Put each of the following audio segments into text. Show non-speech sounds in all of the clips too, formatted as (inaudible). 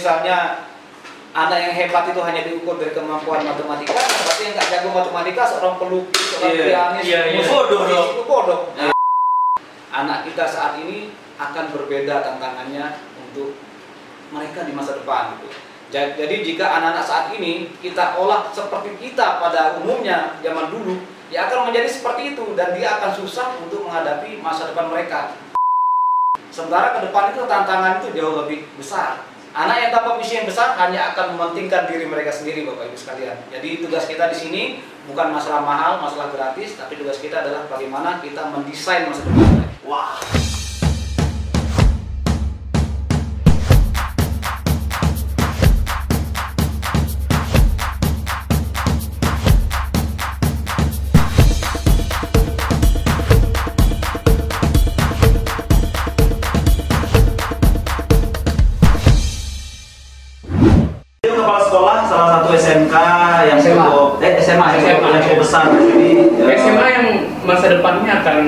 Misalnya anak yang hebat itu hanya diukur dari kemampuan matematika, berarti yang nggak jago matematika seorang pelukis, seorang Iya, pianis, iya, iya. musik, Bodoh dong. itu bodoh. Anak kita saat ini akan berbeda tantangannya untuk mereka di masa depan. Gitu. Ja- Jadi jika anak-anak saat ini kita olah seperti kita pada umumnya zaman dulu, ya akan menjadi seperti itu dan dia akan susah untuk menghadapi masa depan mereka. Sementara ke depan itu tantangan itu jauh lebih besar. Anak yang tanpa visi yang besar hanya akan mementingkan diri mereka sendiri, Bapak Ibu sekalian. Jadi tugas kita di sini bukan masalah mahal, masalah gratis, tapi tugas kita adalah bagaimana kita mendesain masa depan. Wah. Itu SMK yang SMA. cukup eh SMA, yang SMA. yang cukup besar di sini. Ya. SMA yang masa depannya akan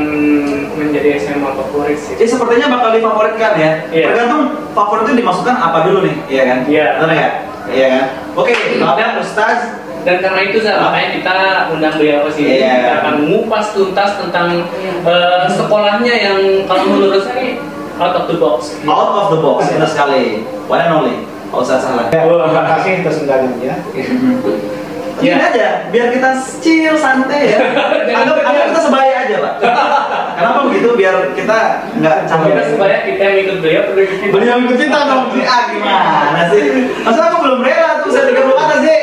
menjadi SMA favorit sih. Jadi sepertinya bakal difavoritkan ya. Iya. Tergantung favorit itu dimasukkan apa dulu nih, iya kan? Iya. Benar nggak? Iya kan? Oke, Bapak Ustaz. Dan karena itu Zah, makanya kita undang beliau ke sini. Iya. Kita akan mengupas tuntas tentang eh, sekolahnya yang kalau menurut saya out of the box. Out of the box, benar sekali. One and only. Pak Ustaz salah. Terima kasih atas undangannya. Gini Ya. aja, biar kita chill, santai ya. (laughs) anggap, anggap kita sebaya aja, Pak. Kenapa begitu? Biar kita nggak Kita capek. supaya kita yang ikut beliau perlu ikut kita. Beliau ikut kita dong. (laughs) Ah, gimana sih? Masa aku belum rela tuh, saya 30 atas sih.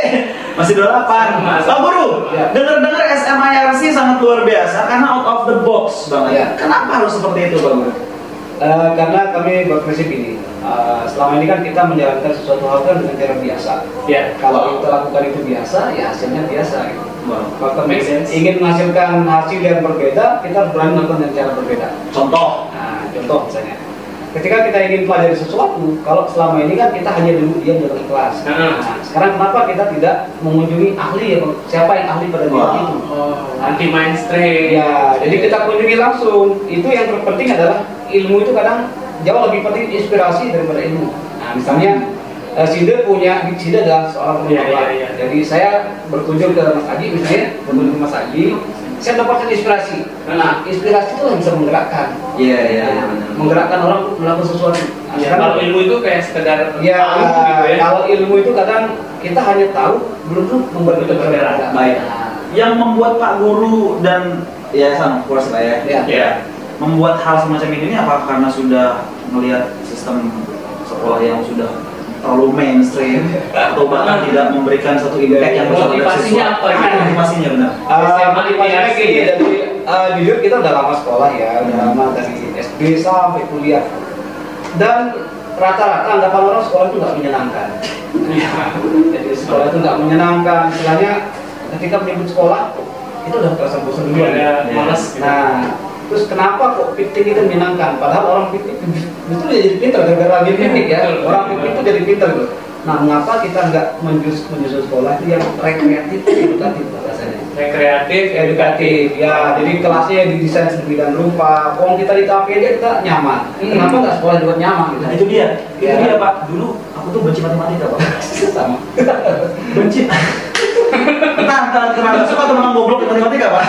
Masih 28. Sama, Pak Guru, Ya. dengar-dengar SMA RC sangat luar biasa karena out of the box banget. Ya. Kenapa harus seperti itu, Pak Guru? Eh, karena kami berprinsip ini, eh, selama ini kan kita menjalankan sesuatu hal kan dengan cara biasa. Ya. Kalau kita lakukan itu biasa, ya hasilnya biasa. Gitu. Wow. Make sense. ingin menghasilkan hasil yang berbeda, kita harus berani melakukan dengan cara berbeda. Contoh. Nah, contoh misalnya, ketika kita ingin pelajari sesuatu, kalau selama ini kan kita hanya duduk diam di dalam kelas. Heeh. Nah, sekarang kenapa kita tidak mengunjungi ahli ya, Bang? siapa yang ahli pada bidang itu? Oh, anti mainstream. Ya, jadi kita kunjungi langsung. Itu yang terpenting adalah ilmu itu kadang jauh lebih penting inspirasi daripada ilmu. Nah, misalnya eh, Sida punya Sida adalah seorang Iya, pembawa. iya, iya. Jadi saya berkunjung ke Mas Aji misalnya, berkunjung ke Mas Aji, saya dapatkan inspirasi. Nah, inspirasi itu yang bisa menggerakkan. Iya, iya, iya. Nah, menggerakkan orang untuk melakukan sesuatu. Nah, Ya, kalau ilmu itu kayak sekedar Ya, tahu gitu ya. kalau ilmu itu kadang kita hanya tahu, belum tentu membuat kita berbeda. Baik. Nah, Yang membuat Pak Guru dan yayasan, of course lah ya, Ya. Ya. membuat hal semacam ini apa karena sudah melihat sistem sekolah yang sudah terlalu mainstream atau bahkan tidak memberikan satu impact yang besar Motivasinya siswa? apa gitu? Motivasinya benar. Uh, SMA motivasinya IPRC gini, ya? jadi uh, jujur kita udah lama sekolah ya, udah lama dari SD sampai kuliah. Dan rata-rata anggapan orang sekolah itu nggak menyenangkan. Iya. Jadi sekolah itu nggak menyenangkan. Istilahnya ketika menyebut sekolah itu udah terasa bosan dulu. Ya. males gitu. Nah, terus kenapa kok piknik itu menyenangkan? Padahal orang piknik itu jadi pintar gara-gara lagi piknik ya. Orang piknik itu jadi pintar gitu. Nah, mengapa kita nggak menjus menyusun sekolah itu yang rekreatif edukatif bahasanya? Rekreatif, edukatif ya jadi kelasnya didesain sedemikian rupa uang kita di kafe aja kita nyaman Hmm. kenapa nggak sekolah juga nyaman gitu Nah itu dia, itu Ya. dia Pak. Dulu aku tuh benci matematika Pak. (laughs) sama benci. (laughs) Entah entah kenapa suka atau memang goblok di matematika Pak.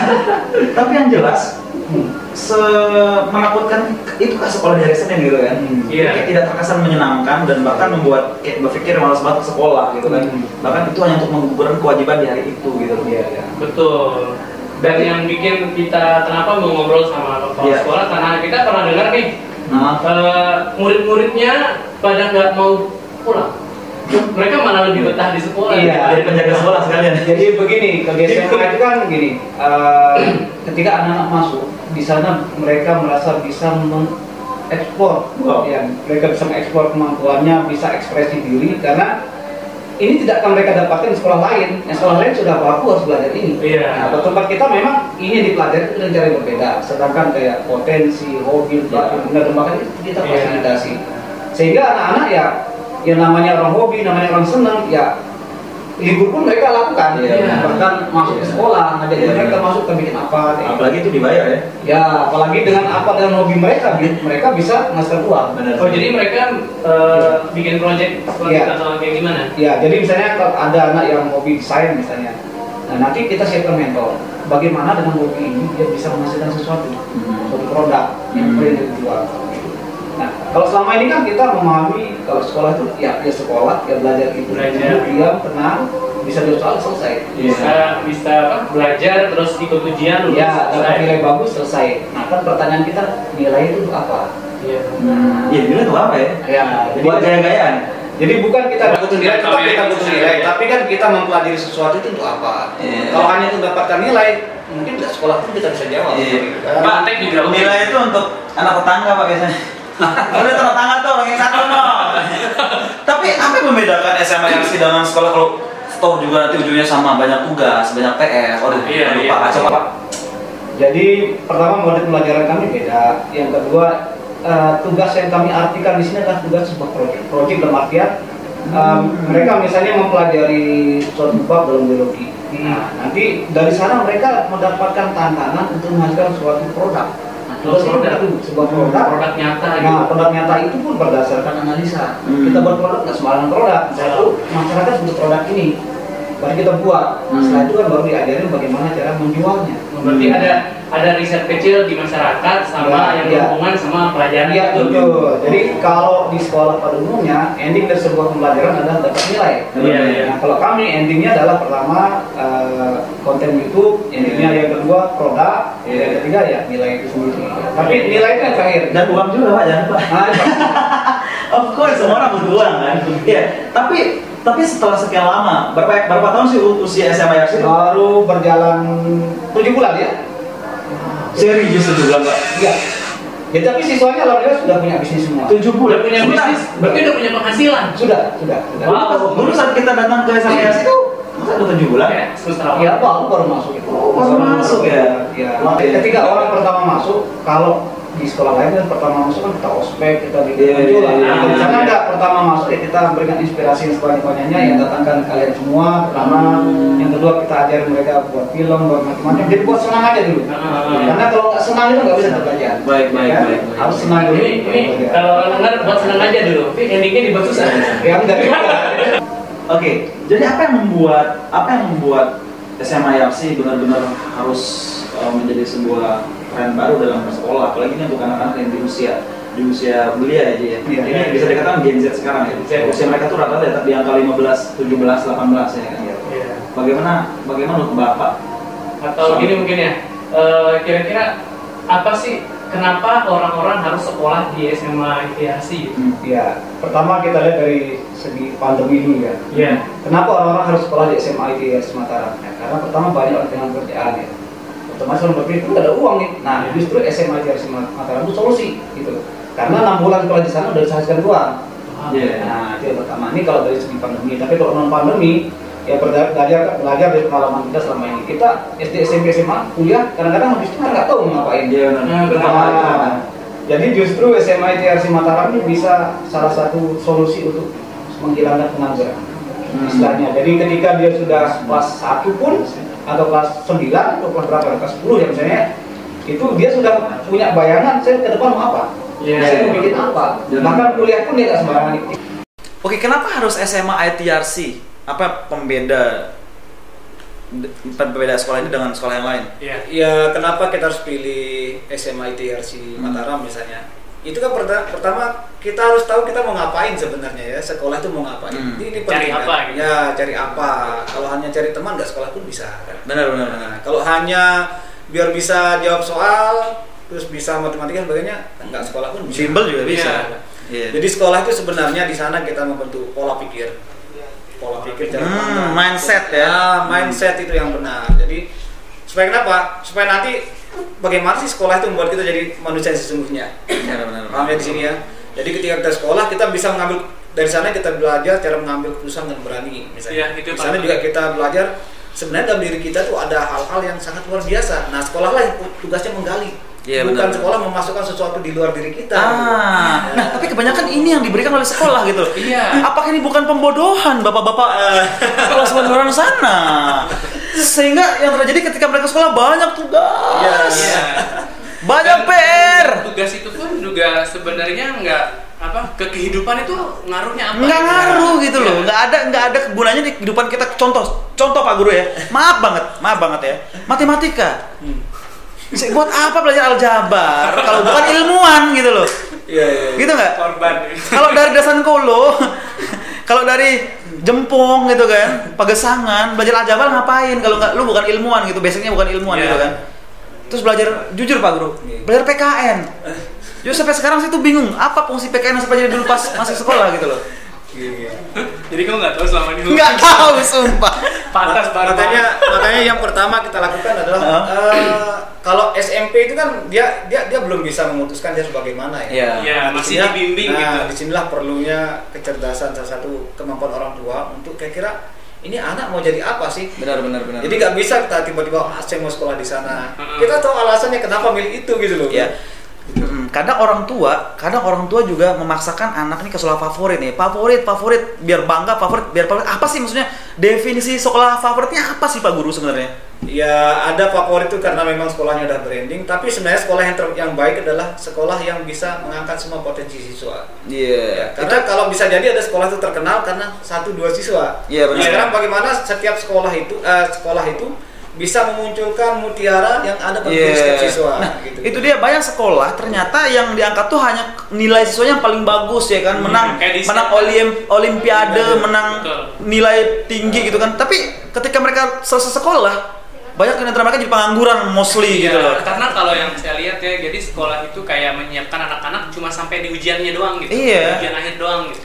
Tapi yang jelas Hmm. Se menakutkan itu kan sekolah di hari Senin gitu kan. Hmm. Iya. Kayak tidak terkesan menyenangkan dan bahkan membuat kayak berpikir malas banget ke sekolah gitu kan. Hmm. Bahkan itu hanya untuk menggugurkan kewajiban di hari itu gitu iya ya Betul. Dan yang bikin kita kenapa mau ngobrol sama kepala Iya. sekolah karena kita pernah dengar nih Nah, eh, murid-muridnya pada nggak mau pulang. Mereka malah lebih betah di sekolah. Iya. jadi penjaga sekolah sekalian. jadi begini ke SMA (laughs) itu kan gini eh, ketika anak-anak masuk di sana mereka merasa bisa mengekspor Wow. ya mereka bisa mengekspor kemampuannya bisa ekspresi diri karena ini tidak akan mereka dapatkan di sekolah lain yang sekolah lain sudah baku harus belajar ini Iya. Nah, tempat kita memang ini dipelajari dengan cara yang berbeda. Sedangkan kayak potensi, hobi, dan bakat itu kita Iya. fasilitasi. Sehingga anak-anak ya yang namanya orang hobi, namanya orang senang, ya libur pun mereka lakukan Iya. bahkan masuk ke sekolah ngajak Iya. mereka masuk ke bikin apa kayak gitu. Apalagi itu dibayar ya. ya apalagi dengan apa dengan hobi mereka mereka bisa menghasilkan uang Benar. Oh jadi mereka eh, bikin project Iya. atau kayak gimana? ya jadi misalnya kalau ada anak yang hobi desain misalnya nah nanti kita siapkan mentor bagaimana dengan hobi ini dia bisa menghasilkan sesuatu suatu produk yang Hmm. boleh dijual nah kalau selama ini kan kita memahami kalau sekolah itu ya ya sekolah ya belajar itu Belajar. diam tenang bisa jawab soal selesai Bisa bisa apa? Belajar terus ikut ujian lulus. ya dapat nilai bagus selesai nah kan pertanyaan kita nilai itu untuk apa Iya. Hmm. Iya, dulu itu apa ya? ya jadi Buat gaya-gayaan. Jadi bukan kita butuh nilai, tetap Kami kita butuh bisa. nilai, tapi kan kita mempelajari sesuatu itu untuk apa? Iya. Kalau hanya untuk mendapatkan nilai, mungkin nggak sekolah pun kita bisa jawab. Iya. Kan? Pak. Nilai itu untuk anak tetangga pak biasanya. Udah tetangga tuh orang yang satu no. Tapi apa yang membedakan SMA yang dengan sekolah kalau toh juga nanti ujungnya sama banyak tugas, banyak PR. Oh, Iya, lupa iya. pak. Jadi pertama model pelajaran kami beda. Yang kedua eh, tugas yang kami artikan di sini adalah tugas sebuah proyek. Proyek dalam artian em, mereka misalnya mempelajari suatu bab dalam biologi. Nah, nanti dari sana mereka mendapatkan tantangan untuk menghasilkan suatu produk. Tugas Produk. itu sebuah produk Produk nyata gitu. Nah, produk nyata itu pun berdasarkan analisa. Hmm. Kita buat produk nggak sembarangan produk. Satu, masyarakat butuh produk ini. Baru kita buat. Hmm. Setelah itu kan baru diajarin bagaimana cara menjualnya. Berarti ada ada riset kecil di masyarakat sama Ya, yang ya. berhubungan sama pelajaran Iya itu. betul. Jadi kalau di sekolah pada umumnya ending dari sebuah pembelajaran adalah dapat nilai. Iya, iya. Nah, kalau kami endingnya adalah pertama eh, konten YouTube, endingnya yang kedua produk, Iya. yang ketiga ya nilai itu sendiri. Tapi nilai itu yang terakhir. Dan uang juga pak, jangan lupa. Nah, (laughs) Of course, semua orang butuh uang kan. Iya. Tapi tapi setelah sekian lama, berapa berapa tahun sih usia SMA Yaksi? baru berjalan tujuh bulan ya. Serius tujuh bulan pak. Iya. Ya tapi siswanya alhamdulillah sudah punya bisnis semua. Tujuh Udah bulan. punya Sebentar. bisnis, berarti udah punya penghasilan. Sudah, sudah, sudah. Wow. Dulu, dulu saat kita datang ke SMA Yaksi itu masa udah tujuh bulan? Oke, semester awal. Ya baru baru masuk itu. Oh, baru masuk ya? Ya. Ketika orang pertama masuk, kalau di sekolah lain kan pertama masuk kan kita ospek, kita bikin Iya, muncul lah. Nah. Di sana enggak pertama masuk ya kita berikan inspirasi yang sebanyak-banyaknya yang datangkan kalian semua. Pertama, yang kedua kita ajarin mereka buat film, buat macam-macam. Jadi buat senang aja dulu. Ah. Karena kalau nggak senang itu nggak bisa belajar. Baik, baik, Ya kan? baik, baik. Harus senang dulu. Ini, ini kalau orang dengar buat senang aja dulu, tapi endingnya dibuat susah. Ya enggak. Oke, jadi apa yang membuat apa yang membuat SMA Yapsi benar-benar harus uh, menjadi sebuah tren baru dalam bersekolah, apalagi ini untuk anak-anak yang di usia di usia belia aja ya. Iya. ini bisa dikatakan Gen Z sekarang ya. Z. Usia mereka tuh rata-rata di angka 15, 17, 18 ya kan. Iya. Bagaimana bagaimana menurut Bapak? Atau gini mungkin ya, eh, kira-kira apa sih kenapa orang-orang harus sekolah di SMA ITHC? Hmm. Ya, pertama kita lihat dari segi pandemi dulu ya. Iya. Kenapa orang-orang harus sekolah di SMA ITS Mataram? Ya, karena pertama banyak orang dengan pekerjaan ya. Otomatis orang berpikir itu nggak ada uang nih. Nah, justru SMA ITS Mataram itu solusi gitu. Karena enam bulan sekolah di sana udah dihasilkan uang. Iya. Nah, itu yang pertama. Ini kalau dari segi pandemi. Tapi kalau non pandemi, ya belajar belajar dari pengalaman kita selama ini. Kita SD, SMP, SMA, kuliah, kadang-kadang habis kita nggak tahu mau ngapain. Iya benar. Nah. Nah, jadi justru SMA ITRC Mataram ini bisa salah satu solusi untuk menghilangkan pengangguran. Hmm. Istilahnya. Jadi ketika dia sudah kelas 1 pun atau kelas 9 atau kelas berapa kelas 10 ya misalnya itu dia sudah punya bayangan saya ke depan mau apa. Iya. Saya mau bikin apa. Dan- Bahkan kuliah pun dia nggak sembarangan. Oke, kenapa harus SMA ITRC? Apa pembeda pembeda sekolah ini dengan sekolah yang lain? Iya. Ya kenapa kita harus pilih SMA ITRC Hmm. Mataram misalnya? Itu kan perta- pertama kita harus tahu kita mau ngapain sebenarnya ya sekolah itu mau ngapain. Hmm. Ini, ini Cari penting kan? apa gitu. Ya cari apa? Kalau hanya cari teman nggak sekolah pun bisa. Kan? Benar benar. Nah, kalau hanya biar bisa jawab soal terus bisa matematika dan sebagainya nggak sekolah pun bisa. Simbol juga bisa. Iya. Iya. Jadi sekolah itu sebenarnya di sana kita membentuk pola pikir, pola pikir cara Hmm, pandang. mindset ya. Ah, mindset itu yang benar. Jadi supaya kenapa? Supaya nanti bagaimana sih sekolah itu membuat kita jadi manusia yang sesungguhnya. Benar benar. Paham ya di sini ya. Jadi ketika kita sekolah kita bisa mengambil dari sana kita belajar cara mengambil keputusan dan berani misalnya. Iya, itu di sana juga kita belajar sebenarnya dalam diri kita tuh ada hal-hal yang sangat luar biasa. Nah, sekolahlah yang tugasnya menggali Iya, bukan benar. sekolah memasukkan sesuatu di luar diri kita. Ah, nah, tapi kebanyakan ini yang diberikan oleh sekolah gitu. Iya. Apakah ini bukan pembodohan bapak-bapak Eh. kelas menengah sana? (laughs) Sehingga yang terjadi ketika mereka sekolah banyak tugas, Yes. Iya. banyak Dan- PR, Tugas itu pun juga sebenarnya nggak apa ke kehidupan itu ngaruhnya apa? nggak gitu. ngaruh gitu loh, Iya. nggak ada nggak ada gunanya di kehidupan kita. Contoh, contoh Pak Guru ya, maaf banget, maaf banget ya, matematika. Se- Buat apa belajar aljabar kalau bukan ilmuwan gitu loh, Iya, iya. iya. gitu nggak? korban. kalau dari Dasan Kolo, (laughs) kalau dari Jempong gitu kan, Pagesangan, belajar aljabar ngapain? Kalau nggak lu bukan ilmuwan gitu, basicnya bukan ilmuwan Iya. gitu kan. Terus belajar jujur Pak Guru, Iya. belajar PKN. Jadi sampai sekarang saya tuh bingung, apa fungsi PKN yang pelajari dulu pas masih sekolah gitu loh. Iya. Jadi kamu nggak tahu selama ini Nggak tahu sumpah. pantas baru makanya makanya yang pertama kita lakukan adalah Hah? Kalau SMP itu kan dia dia dia belum bisa memutuskan dia sebagaimana ya. Iya. Iya, Nah, masih disinilah- dibimbing nah, gitu. di sinilah perlunya kecerdasan salah satu kemampuan orang tua untuk kira-kira ini anak mau jadi apa sih? Benar benar benar. Jadi nggak bisa kita tiba-tiba ah, saya mau sekolah di sana. Mm-mm. Kita tahu alasannya kenapa milih itu gitu loh. ya. Mm, kadang orang tua, kadang orang tua juga memaksakan anak ini ke sekolah favorit nih. Favorit, favorit, biar bangga, favorit, biar favorit. Apa sih maksudnya definisi sekolah favoritnya apa sih Pak Guru sebenarnya? Ya ada favorit itu karena memang sekolahnya udah branding, tapi sebenarnya sekolah yang ter- yang baik adalah sekolah yang bisa mengangkat semua potensi siswa. Iya. Karena kalau bisa jadi ada sekolah itu terkenal karena satu dua siswa. Iya, benar. Nah, sekarang bagaimana setiap sekolah itu eh, sekolah itu bisa memunculkan mutiara yang ada pada Iya. setiap siswa. Nah, gitu. itu dia banyak sekolah ternyata yang diangkat tuh hanya nilai siswanya yang paling bagus ya kan, Hmm, menang menang setiap- olim- olimpiade, Betul. menang nilai tinggi gitu kan. Tapi ketika mereka selesai sekolah, banyak di antara mereka jadi pengangguran mostly Iya, gitu loh. Karena kalau yang saya lihat ya, jadi sekolah itu kayak menyiapkan anak-anak cuma sampai di ujiannya doang gitu. Iya. Ujian akhir doang gitu.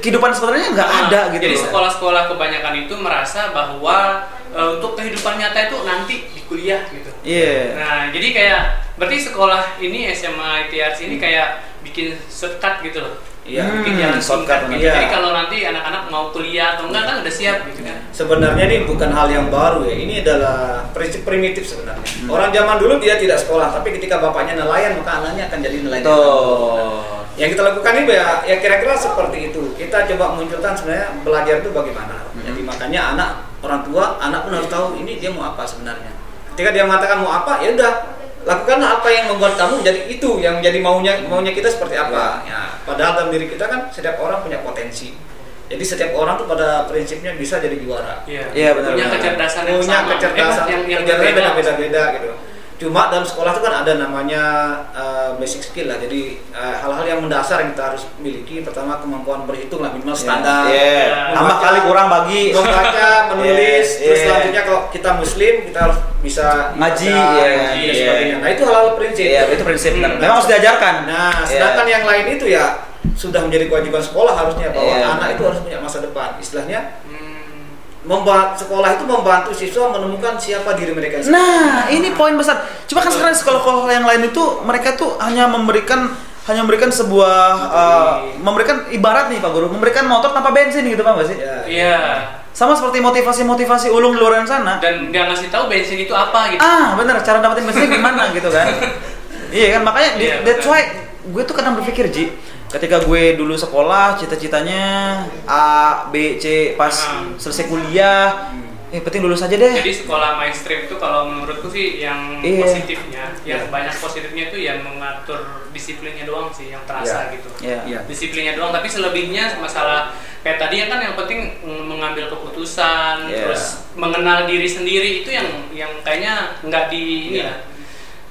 Kehidupan sebenarnya nggak Nah, ada gitu Jadi sekolah-sekolah kebanyakan itu merasa bahwa e, untuk kehidupan nyata itu nanti di kuliah gitu. Iya. Nah, jadi kayak berarti sekolah ini SMA ITRC ini kayak bikin shortcut gitu loh. Iya. Hmm, Bikin jalan shortcut singkat gitu. Iya. Jadi kalau nanti anak-anak mau kuliah atau enggak kan udah siap gitu kan. Sebenarnya ini bukan hal yang baru ya. Ini adalah prinsip primitif sebenarnya. Hmm. Orang zaman dulu dia tidak sekolah, tapi ketika bapaknya nelayan maka anaknya akan jadi nelayan. Tuh. Yang kita lakukan ini ya, ya kira-kira seperti itu. Kita coba munculkan sebenarnya belajar itu bagaimana. Jadi makanya anak orang tua, anak pun harus tahu ini dia mau apa sebenarnya. Ketika dia mengatakan mau apa, ya udah lakukanlah apa yang membuat kamu jadi itu yang jadi maunya maunya kita seperti apa. Ya, padahal dalam diri kita kan setiap orang punya potensi. Jadi setiap orang tuh pada prinsipnya bisa jadi juara. Iya. Iya, benar, Punya kecerdasan yang Punya sama. kecerdasan, Eh, yang yang kecerdasan berbeda. beda-beda gitu. Cuma dalam sekolah itu kan ada namanya uh, basic skill lah. Jadi uh, hal-hal yang mendasar yang kita harus miliki. Pertama kemampuan berhitung lah minimal standar. Iya. Ya. Tambah kali kurang bagi. Membaca, (laughs) menulis, Iya, terus iya. selanjutnya kalau kita muslim kita harus bisa Ngaji, iya, ngaji, ngaji, dan iya. sebagainya. Nah itu hal-hal prinsip. Iya, itu prinsip. Hmm. Memang harus diajarkan. Nah, Iya. sedangkan yang lain itu ya sudah menjadi kewajiban sekolah harusnya bahwa Iya. anak itu harus punya masa depan. Istilahnya. Membantu sekolah itu membantu siswa menemukan siapa diri mereka sendiri. Nah, ini poin besar. Cuma kan sekarang sekolah-sekolah yang lain itu mereka tuh hanya memberikan hanya memberikan sebuah uh, memberikan ibarat nih Pak Guru, memberikan motor tanpa bensin gitu Pak sih? Ya. Iya. Sama seperti motivasi-motivasi ulung di luar sana. Dan dia ngasih tahu bensin itu apa gitu. Ah, bener, cara dapetin bensin gimana gitu kan. (laughs) iya kan, makanya di, Iya, that's why gue tuh kadang berpikir Ji, ketika gue dulu sekolah cita-citanya A, B, C, pas Ah. selesai kuliah, yang penting lulus aja deh. Jadi sekolah mainstream itu kalau menurutku sih yang Iya. positifnya, yang Iya. banyak positifnya itu yang mengatur disiplinnya doang sih yang terasa Iya. gitu. Iya. Iya. Disiplinnya doang, tapi selebihnya masalah kayak tadi ya kan yang penting mengambil keputusan, Iya. terus mengenal diri sendiri itu yang yang kayaknya nggak di ini Iya. lah.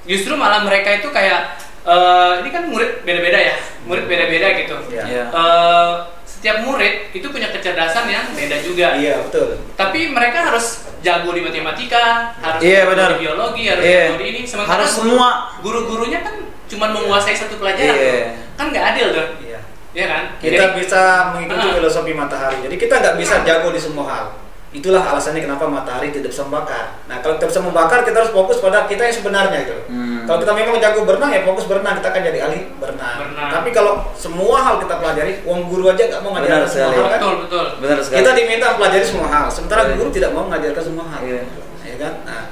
Justru malah mereka itu kayak eh, ini kan murid beda-beda ya, murid beda-beda gitu. Iya. Iya. Eh, setiap murid itu punya kecerdasan yang beda juga. Iya, betul. Tapi mereka harus jago di matematika, harus Iya, jago benar. di biologi, harus Iya. jago di ini. Sementara Harus guru- semua. guru-gurunya kan cuma menguasai satu pelajaran. Iya. Kan nggak adil tuh. Iya. Iya kan? Kita Jadi- bisa mengikuti Ah. filosofi matahari. Jadi kita nggak bisa jago di semua hal. Itulah alasannya kenapa matahari tidak bisa membakar. Nah, kalau kita bisa membakar, kita harus fokus pada kita yang sebenarnya itu. Hmm. Kalau kita memang jago berenang, ya fokus berenang. Kita akan jadi ahli berenang. Berenang. Tapi kalau semua hal kita pelajari, uang guru aja nggak mau ngajarin semua sekali. hal kan? betul betul. Benar sekali. Kita diminta mempelajari semua hal, sementara Iya. guru tidak mau mengajarkan semua hal. Iya. Ya kan? Nah,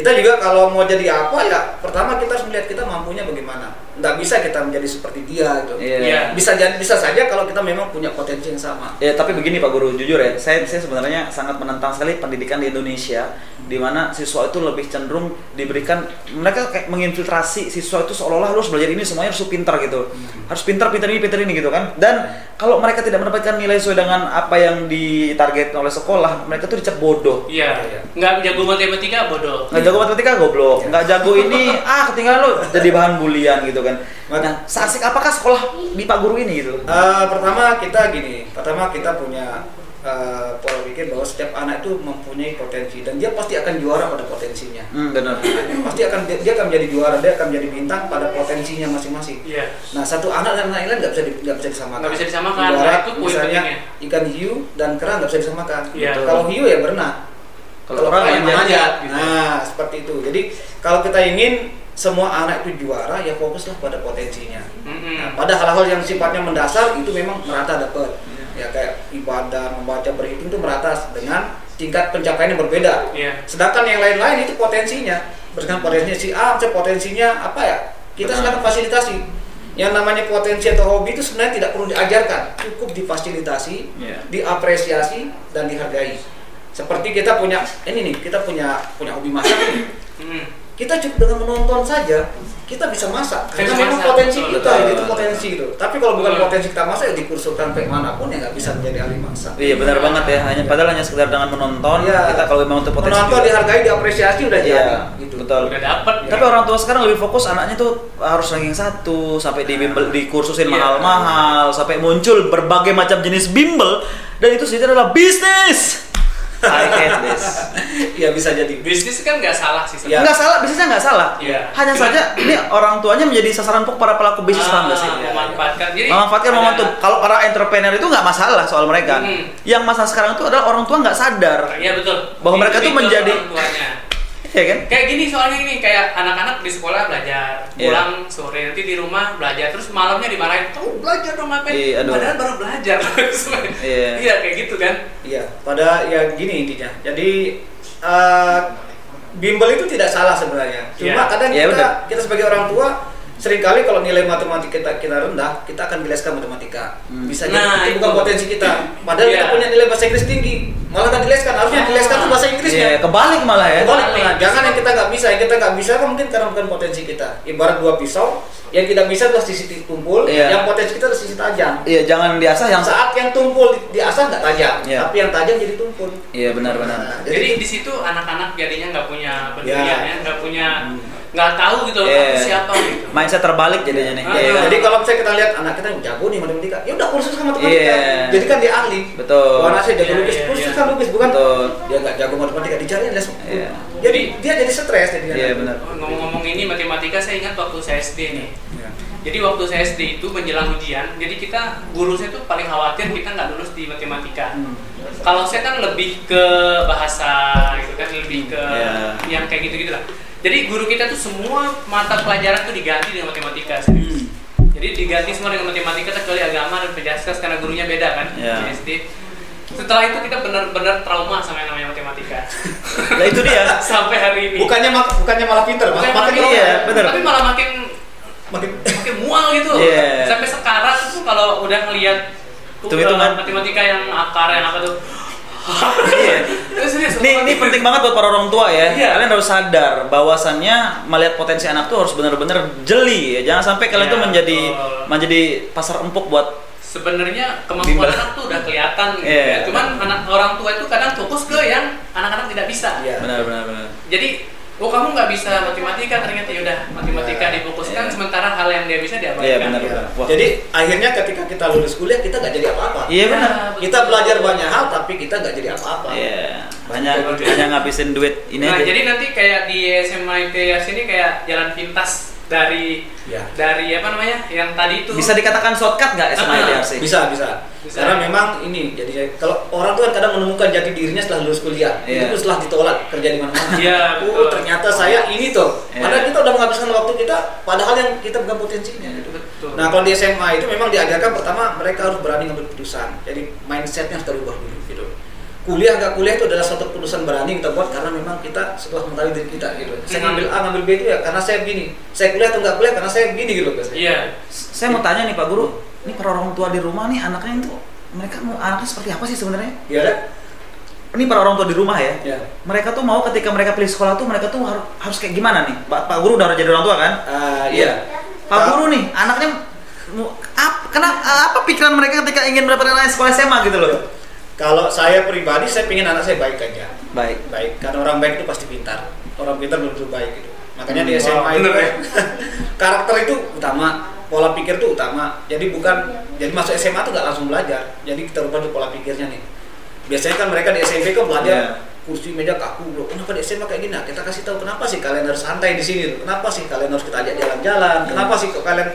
kita juga kalau mau jadi apa ya pertama kita harus melihat kita mampunya bagaimana nggak bisa kita menjadi seperti dia gitu Iya. Iya. bisa jadi bisa saja kalau kita memang punya potensi yang sama Ya tapi begini Pak Guru, jujur ya, saya saya sebenarnya sangat menentang sekali pendidikan di Indonesia di mana siswa itu lebih cenderung diberikan mereka kayak menginfiltrasi siswa itu seolah-olah lu harus belajar ini semuanya harus pintar gitu. Harus pintar, pintar ini, pintar ini gitu kan. Dan kalau mereka tidak mendapatkan nilai sesuai dengan apa yang ditarget oleh sekolah, mereka tuh dicap bodoh. Iya. Iya. Nggak jago matematika bodoh. nggak jago matematika goblok nggak jago ini (laughs) ah ketinggalan lo jadi bahan bulian gitu kan nah seasik apakah sekolah di Pak Guru ini gitu Eh, pertama kita gini pertama kita punya eh, pola pikir bahwa setiap anak itu mempunyai potensi dan dia pasti akan juara pada potensinya hmm, benar pasti akan dia, dia akan menjadi juara dia akan menjadi bintang pada potensinya masing-masing Iya. Nah satu anak dan anak lain nggak bisa nggak bisa disamakan. Nggak bisa disamakan, Ibarat nah, itu poin misalnya pentingnya. ikan hiu dan kerang nggak bisa disamakan. Iya. Kalau hiu ya berenang. Kalau kerang kerang ya manjat. gitu. Nah seperti itu. Jadi kalau kita ingin semua anak itu juara ya fokuslah pada potensinya. Mm-mm. Nah, pada hal-hal yang sifatnya mendasar itu memang merata dapat. Ya kayak ibadah, membaca, berhitung itu merata dengan tingkat pencapaian yang berbeda. Iya. Sedangkan yang lain-lain itu potensinya. Berdasarkan potensinya si A, misalnya potensinya apa ya? Kita sedang fasilitasi. Yang namanya potensi atau hobi itu sebenarnya tidak perlu diajarkan, cukup difasilitasi, Iya. diapresiasi dan dihargai. Seperti kita punya ini nih, kita punya punya hobi masak nih. Kita cukup dengan menonton saja kita bisa masak karena memang potensi betul, kita betul. itu potensi itu. Tapi kalau bukan Betul. potensi kita masak ya dikursuskan sampai mana pun ya nggak bisa menjadi ahli masak. iya benar banget ya hanya padahal hanya sekedar dengan menonton Iya. kita kalau memang untuk potensi Menonton juga. dihargai, diapresiasi udah iya jadi. Gitu. betul Udah dapet. tapi orang tua sekarang lebih fokus anaknya tuh harus ranking satu sampai di bimbel dikursusin Iya. mahal-mahal sampai muncul berbagai macam jenis bimbel dan itu sendiri adalah bisnis I hate this Iya (laughs) bisa jadi. Bisnis kan nggak salah sih. Iya. nggak salah bisnisnya nggak salah Iya. hanya saja ini orang tuanya menjadi sasaran empuk para pelaku bisnis paham nggak sih Ah, memanfaatkan. Jadi memanfaatkan ada- momentum. Kalau para entrepreneur itu nggak masalah soal mereka. Hmm. Yang masalah sekarang itu adalah orang tua nggak sadar, Iya betul. Bahwa mereka Itu tuh menjadi- orang tuanya. ya kan? Kayak gini soalnya gini kayak anak-anak di sekolah belajar, Iya. pulang sore nanti di rumah belajar, terus malamnya dimarahin, kamu belajar dong ngapain? Iya, aduh. Padahal baru belajar. (laughs) Iya. Iya kayak gitu kan. Iya, pada ya gini intinya. Jadi eh, bimbel itu tidak salah sebenarnya. Cuma Iya. kadang Iya, kita kita sebagai orang tua sering kali kalau nilai matematika kita kita rendah, kita akan dileskan matematika. Hmm. Bisa Nah, jadi itu bukan potensi kita. Padahal kita Iya. punya nilai bahasa Inggris tinggi, malah kan dileskan. Harusnya dileskan tuh bahasa Inggrisnya. Iya, kebalik malah ya. Kebalik Kebalik. malah. Jangan yang kita nggak bisa, yang kita nggak bisa kan mungkin karena bukan potensi kita. Ibarat dua pisau, yang tidak bisa adalah sisi tumpul, Iya. yang potensi kita adalah sisi tajam. Iya, jangan diasah yang Saat yang tumpul di, di asah nggak tajam, Iya. tapi yang tajam jadi tumpul. Iya, benar-benar. Nah, Jadi di situ anak-anak jadinya nggak punya pendirian Ya. ya, nggak punya Hmm. Nggak tahu gitu loh Iya. aku siapa gitu. Mindset terbalik jadinya nih. Ah, Iya, kan? Jadi kalau misalnya kita lihat anak kita yang jago nih matematika, ya udah kursuskan matematika. Iya. Jadi kan dia ahli. Betul. Anak saya jago Iya, lukis, iya, kursuskan iya. lukis bukan Betul. dia nggak jago matematika dicariin les. Iya. Jadi dia jadi stres jadi Iya, benar. Oh, Ngomong-ngomong ini matematika saya ingat waktu saya SD nih. Iya. Jadi waktu saya SD itu menjelang ujian, jadi kita guru saya tuh paling khawatir kita nggak lulus di matematika. Hmm. Kalau saya kan lebih ke bahasa gitu kan, lebih ke Iya. yang kayak gitu-gitu lah. Jadi guru kita tuh semua mata pelajaran tuh diganti dengan matematika serius. Jadi diganti semua dengan matematika kecuali agama dan penjaskas karena gurunya beda kan di SD. Setelah itu kita benar-benar trauma sama yang namanya matematika. Nah, itu dia. (laughs) Sampai hari ini. Bukannya mak- bukannya malah pinter, Bukan malah makin makin- iya, bener. Tapi malah makin makin makin mual gitu. Iya. Sampai sekarang tuh kalau udah ngelihat tuh, uh, matematika yang akar yang apa tuh. Iya. Terus serius, Ini ini penting banget buat para orang tua ya. Iya. Kalian harus sadar bahwasannya melihat potensi anak tuh harus benar-benar jeli ya. Jangan sampai kalian Iya, tuh menjadi betul. menjadi pasar empuk buat Sebenarnya Bimbel. kemampuan anak tuh udah kelihatan gitu Iya. ya. Cuman anak orang tua itu kadang fokus ke yang anak-anak tidak bisa. Iya. benar benar benar. Jadi Oh kamu nggak bisa matematika ternyata ya udah matematika Iya. difokuskan Iya. sementara hal yang dia bisa diabaikan. Iya, benar. Iya. Wah. Jadi akhirnya ketika kita lulus kuliah kita nggak jadi apa-apa. Iya benar. betul. Kita belajar banyak hal tapi kita nggak jadi apa-apa. Iya. Banyak hanya ngabisin duit ini nah aja. jadi nanti kayak di SMA ITS ini kayak jalan pintas dari Iya. dari apa namanya yang tadi itu bisa dikatakan shortcut nggak SMA Ah, ITRC? Bisa, bisa. Bisa. Karena memang ini jadi kalau orang tuh kan kadang menemukan jati dirinya setelah lulus kuliah. Iya. Itu setelah ditolak kerja di mana-mana. (laughs) Iya, Oh, betul. ternyata saya ini tuh. Iya. Padahal kita udah menghabiskan waktu kita padahal yang kita bukan potensinya gitu. Betul. Nah, kalau di SMA itu memang diajarkan pertama mereka harus berani ngambil keputusan. Jadi mindsetnya harus terubah dulu gitu. Kuliah nggak kuliah itu adalah suatu keputusan berani kita buat karena memang kita setelah mengetahui diri kita gitu. Saya ngambil A ngambil B itu ya karena saya begini. Saya kuliah atau nggak kuliah karena saya begini gitu biasanya. Iya. saya mau tanya nih Pak Guru, ini para orang tua di rumah nih anaknya itu mereka mau anaknya seperti apa sih sebenarnya? Iya kan? Ini para orang tua di rumah ya. Ya. Mereka tuh mau ketika mereka pilih sekolah tuh mereka tuh harus harus kayak gimana nih? Pak, Pak Guru udah jadi orang tua kan? Ah, iya. Pak Guru nih anaknya mau- ap, kenapa apa pikiran mereka ketika ingin mendapatkan sekolah SMA gitu loh? Kalau saya pribadi saya ingin anak saya baik aja. Baik. Baik, karena orang baik itu pasti pintar. Orang pintar belum tentu baik gitu. Makanya di Hmm, SMA wow, itu bener ya? (laughs) karakter itu utama, pola pikir itu utama. Jadi bukan jadi masuk SMA tuh gak langsung belajar. Jadi kita rubah tuh pola pikirnya nih. Biasanya kan mereka di SMP kan belajar Iya. kursi meja kaku bro. Kenapa di SMA kayak gini? Nah, kita kasih tahu kenapa sih kalian harus santai di sini? Kenapa sih kalian harus kita ajak jalan-jalan? Iya. Kenapa sih kok kalian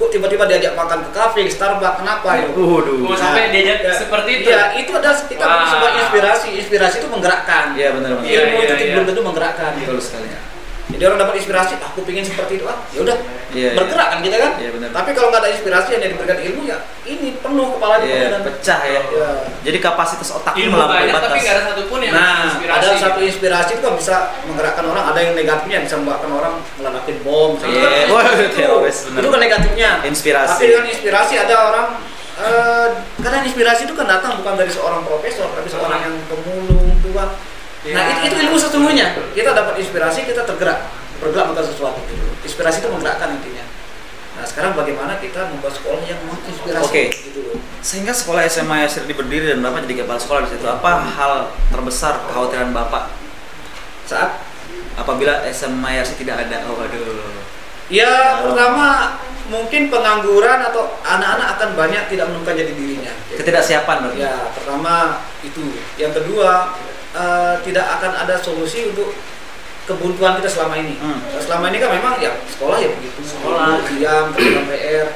kok tiba-tiba diajak makan ke kafe, ke Starbucks? Kenapa itu? Waduh. Oh, sampai diajak ya, seperti itu. Iya, itu ada kita sebuah inspirasi. Inspirasi itu menggerakkan. Iya benar benar. Iya, Ilmu iya, itu iya. belum tentu menggerakkan. Betul sekali. Jadi orang dapat inspirasi, "Ah, aku pengen seperti itu, ah, ya udah Iya, bergerak kan kita kan. Iya, benar. Tapi kalau nggak ada inspirasi yang diberikan ilmu ya ini penuh kepala Iya, dan pecah ya. Iya. Jadi kapasitas otak Ilmu melampaui banyak batas. tapi nggak ada satupun yang Nah, inspirasi. ada satu inspirasi itu kan bisa menggerakkan orang, ada yang negatifnya bisa membuatkan orang melanakin bom. Itu Iya. kan- Wah, itu, benar. itu kan negatifnya. Inspirasi. Tapi dengan inspirasi ada orang eh karena inspirasi itu kan datang bukan dari seorang profesor, tapi seorang yang pemulung tua. Nah, Iya. itu, itu ilmu sesungguhnya. Kita dapat inspirasi, kita tergerak, bergerak melakukan sesuatu. Gitu. Inspirasi itu menggerakkan intinya. Nah, sekarang bagaimana kita membuat sekolah yang menginspirasi Oke. gitu loh. Sehingga sekolah SMA Yasir berdiri dan Bapak jadi kepala sekolah di situ. Apa hal terbesar kekhawatiran Bapak Saat apabila SMA Yasir tidak ada? Oh, waduh. ya pertama mungkin pengangguran atau anak-anak akan banyak tidak menemukan jati dirinya. Ketidaksiapan berarti. Ya, pertama itu. Yang kedua, eh, tidak akan ada solusi untuk kebuntuan kita selama ini. Hmm. Selama ini kan memang ya sekolah ya begitu. Sekolah. diam, kerjakan PR.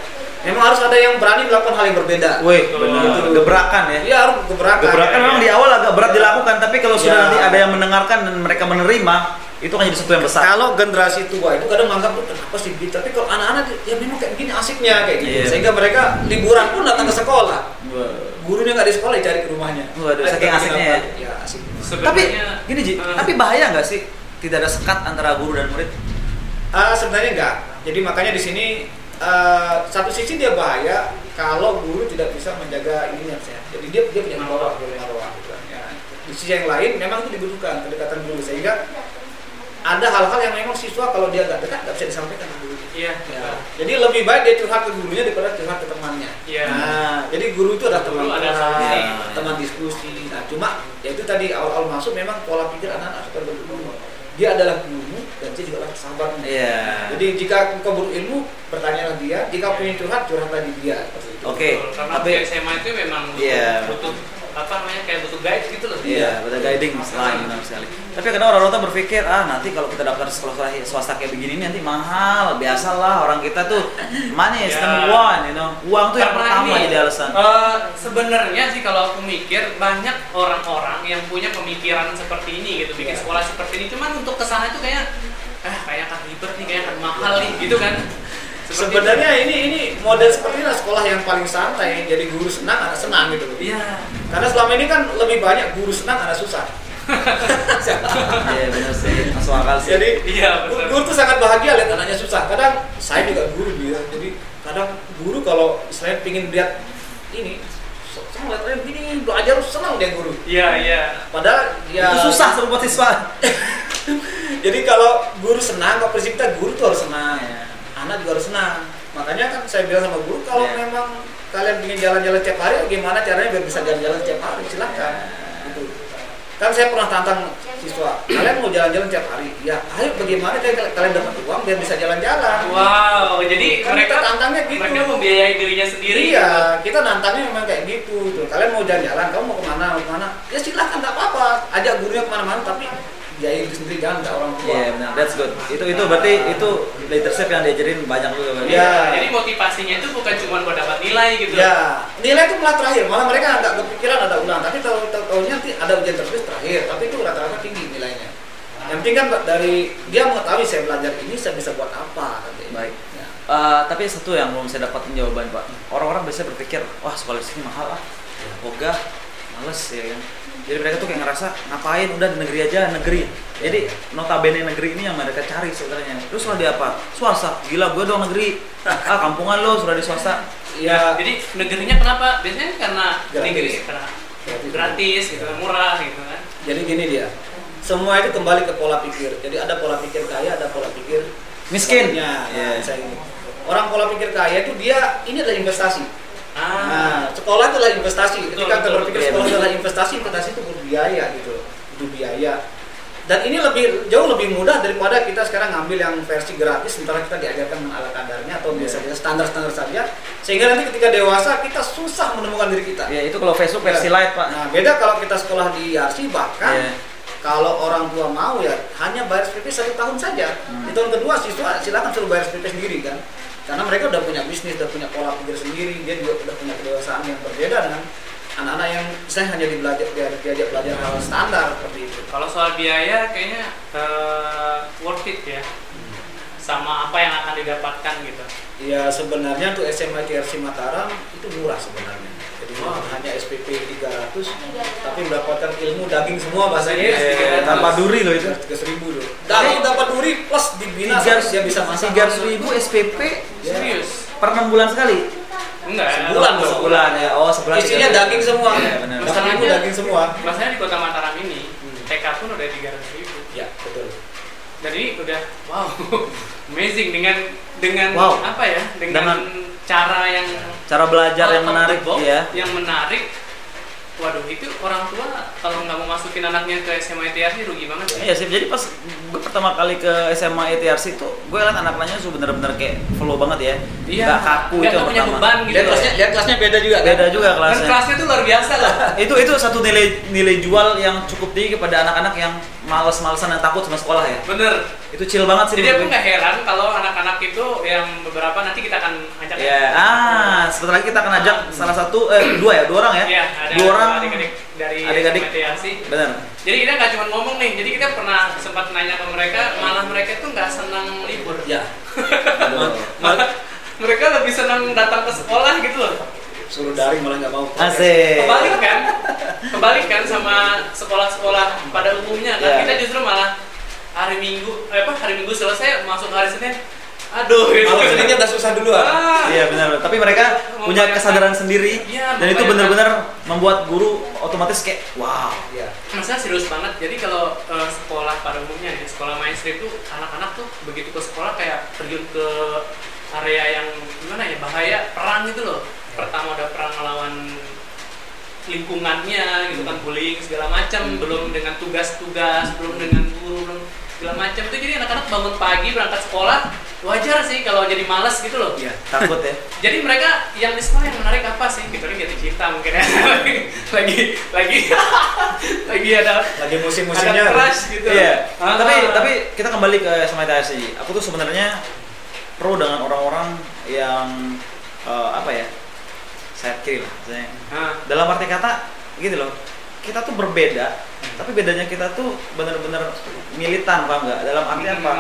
Memang harus ada yang berani melakukan hal yang berbeda. Wih, Betul. benar. Gebrakan ya. Iya harus gebrakan. Gebrakan ya, memang ya. di awal agak berat Ya. dilakukan, tapi kalau sudah Ya. nanti ada yang mendengarkan dan mereka menerima, itu akan jadi sesuatu yang besar. Kalau generasi tua itu kadang menganggap "Tuh, kenapa sih begitu? Tapi kalau anak-anak ya memang kayak begini asiknya kayak gitu. Iya. Sehingga mereka liburan pun datang ke sekolah. Gurunya nggak di sekolah, cari ke rumahnya. Waduh, saking asiknya ya. apa? Ya asik. Tapi Sebenarnya gini Ji, eh, tapi bahaya nggak sih tidak ada sekat antara guru dan murid? Ah, sebenarnya enggak. Jadi makanya di sini eh, satu sisi dia bahaya kalau guru tidak bisa menjaga ininya saya. Jadi dia dia punya marwah, punya marwah. gitu kan. Ya. Di sisi yang lain memang itu dibutuhkan kedekatan guru sehingga ada hal-hal yang memang siswa kalau dia nggak dekat nggak bisa disampaikan ke guru. Iya. Ya. Jadi lebih baik dia curhat ke gurunya daripada curhat ke temannya. Iya. Nah, jadi guru itu adalah teman ada solusi. teman diskusi. Nah, cuma ya itu tadi awal-awal masuk memang pola pikir anak-anak suka berbeda. Dia adalah guru dan dia juga adalah sahabatmu. Iya. Jadi jika engkau berilmu, bertanyalah dia. Jika punya curhat, curhatlah di dia. Seperti itu. Oke, Betul, Karena tapi SMA itu memang Iya. butuh apa namanya kayak butuh guide gitu loh. Iya, betul guiding selain benar sekali. Tapi kadang orang tua berpikir, ah nanti kalau kita daftar sekolah swasta kayak begini nanti mahal. Biasalah orang kita tuh money is Ya. number one, you know. Uang tuh yang Karena pertama ini, jadi alasan. eh, sebenarnya sih kalau aku mikir banyak orang-orang yang punya pemikiran seperti ini gitu bikin Iya. sekolah seperti ini cuman untuk ke sana itu kayak eh kayak akan ribet nih kayak akan mahal nih gitu kan Seperti Sebenarnya ini ini model seperti ini adalah sekolah yang paling santai. Jadi guru senang, anak senang gitu. itu. iya Karena selama ini kan lebih banyak guru senang, anak susah. Iya benar sih, masuk akal sih. Jadi Iya, guru, betul. guru tuh sangat bahagia lihat anaknya susah. Kadang saya juga guru dia. Jadi kadang guru kalau istilahnya pingin lihat ini, so- senang lihat orang begini belajar senang dia guru. iya iya Padahal ya Itu susah serupa siswa. (laughs) Jadi kalau guru senang, kok prinsip kita guru tuh harus senang. Anak juga harus senang. Makanya kan saya bilang sama guru kalau Iya. memang kalian ingin jalan-jalan setiap hari, gimana caranya biar bisa jalan-jalan setiap hari? Silahkan. Gitu. Kan saya pernah tantang siswa, kalian mau jalan-jalan setiap hari? Ya, ayo bagaimana kalian, kalian dapat uang biar bisa jalan-jalan? wow jadi Kan mereka kita tantangnya gitu. mereka membiayai dirinya sendiri Iya, kita nantangnya memang kayak gitu. Tuh. Kalian mau jalan-jalan, kamu mau ke mana, mau ke mana? Ya silahkan, nggak apa-apa. Ajak gurunya ke mana-mana, tapi biayain diri sendiri jangan nggak orang tua. Iya benar, that's good. Itu itu berarti itu leadership yang diajarin banyak juga berarti. Iya. jadi motivasinya itu bukan cuma buat dapat nilai gitu Ya, nilai itu malah terakhir. Malah mereka nggak kepikiran ada ulang. Tapi tahu tahu tahunya nanti ada ujian tertulis terakhir. Tapi itu rata-rata tinggi nilainya. Yang penting kan dari dia mengetahui saya belajar ini saya bisa buat apa. katanya. Baik. Ya. Eh, tapi satu yang belum saya dapatin jawaban pak. Orang-orang biasanya berpikir, wah sekolah di sini mahal ah, ogah, males ya kan? Jadi mereka tuh kayak ngerasa ngapain? Udah di negeri aja negeri. Jadi notabene negeri ini yang mereka cari sebenarnya. Terus sudah di apa? Swasta. Gila gue dong negeri. (laughs) Ah kampungan lo sudah di swasta. Ya. Jadi negerinya kenapa? Biasanya karena Gratis. negeri karena gratis. gitu kan, murah gitu kan. jadi gini dia semua itu kembali ke pola pikir. Jadi ada pola pikir kaya ada pola pikir Miskin. ya Iya. saya ini. Orang pola pikir kaya itu dia ini adalah investasi Ah, Nah, sekolah itu adalah investasi. Ketika kita berpikir sekolah adalah investasi, investasi itu berbiaya gitu, itu biaya. Dan ini lebih jauh lebih mudah daripada kita sekarang ngambil yang versi gratis, sementara kita diajarkan ala kadarnya atau Iya. biasa biasa standar-standar saja, sehingga nanti ketika dewasa kita susah menemukan diri kita. ya itu kalau Facebook versi Ya. light pak Nah, beda kalau kita sekolah di IRC bahkan Iya. kalau orang tua mau ya hanya bayar SPP satu tahun saja. Hmm. Di tahun kedua siswa silakan suruh bayar SPP sendiri kan. Karena mereka udah punya bisnis, udah punya pola pikir sendiri, dia juga udah punya kedewasaan yang berbeda dengan anak-anak yang saya hanya dibelajar diajak, diajak belajar hal standar seperti itu. kalau soal biaya kayaknya eh, worth it ya. Sama apa yang akan didapatkan gitu. Ya sebenarnya untuk SMA TRC Mataram itu murah sebenarnya. Jadi Wow. hanya SPP 300 tapi mendapatkan ilmu daging semua bahasanya. Yes, Eh, 300. tanpa duri loh itu Tiga ribu loh. Daging dapat duri plus dibina tiga dia bisa masak. tiga ratus ribu SPP Ya. Serius? per enam bulan sekali Enggak. Sebulan dong. sebulan ya oh sebulan Isinya tiga- daging semua. Iya, benar. Ribu daging semua. Masalahnya di kota Mataram ini, Hmm. TK pun udah 300 ribu. Ya betul. Ini udah wow, (laughs) amazing dengan dengan Wow. apa ya? Dengan, Dengan- cara yang cara belajar yang menarik ya yang menarik. Waduh, itu orang tua kalau nggak mau masukin anaknya ke SMA TRC rugi banget ya. Iya sih, jadi pas gue pertama kali ke SMA ETRC itu, gue liat anak-anaknya tuh bener-bener kayak flow banget ya, Iya. nggak kaku Nggak itu yang punya pertama. beban gitu. Lihat kelasnya, lihat kelasnya beda juga kan? Beda juga Dan kelasnya. kelasnya tuh luar biasa loh. Itu itu satu nilai nilai jual yang cukup tinggi kepada anak-anak yang males-malesan dan takut sama sekolah ya. Bener. Itu chill banget sih. Jadi aku nggak heran kalau anak-anak itu yang beberapa nanti kita akan ajak. Ya, ah, sebentar lagi kita akan ajak salah satu, eh dua ya, dua orang ya. Iya, ada dua orang. adik-adik dari adik-adik. Bener. Jadi kita nggak cuma ngomong nih, jadi kita pernah sempat nanya ke mereka, malah mereka tuh nggak senang libur. (laughs) Ya. Mereka lebih senang datang ke sekolah gitu loh. Suruh daring malah nggak mau. Asik. Kebalik kan? Kebalik kan sama sekolah-sekolah pada umumnya kan? Iya. Kita justru malah hari Minggu, eh, apa hari Minggu selesai masuk hari Senin. Aduh, gitu. Malam Seninnya udah susah duluan. Ah, Iya benar. Tapi mereka punya kesadaran sendiri Iya, dan itu benar-benar membuat guru otomatis kayak wow. Iya. Masalah serius banget. Jadi kalau eh, sekolah pada umumnya nih, sekolah mainstream tuh anak-anak tuh begitu ke sekolah kayak terjun ke area yang gimana ya bahaya perang gitu loh. Pertama udah perang melawan lingkungannya gitu kan bullying segala macam belum dengan tugas-tugas belum dengan guru belum segala macam itu jadi anak-anak bangun pagi berangkat sekolah wajar sih kalau jadi malas gitu loh Iya, takut ya. (laughs) jadi mereka yang di sekolah yang menarik apa sih gitu kan jatuh cinta mungkin ya (laughs) lagi lagi (laughs) lagi ada Lagi ada musim-musimnya. crush gitu Iya. Ah, tapi ah. tapi kita kembali ke SMA TSI. Aku tuh sebenarnya pro dengan orang-orang yang eh, apa ya? Sayap kiri lah. Ah, Dalam arti kata gitu loh. Kita tuh berbeda, tapi bedanya kita tuh bener-bener militan paham nggak? Dalam arti apa?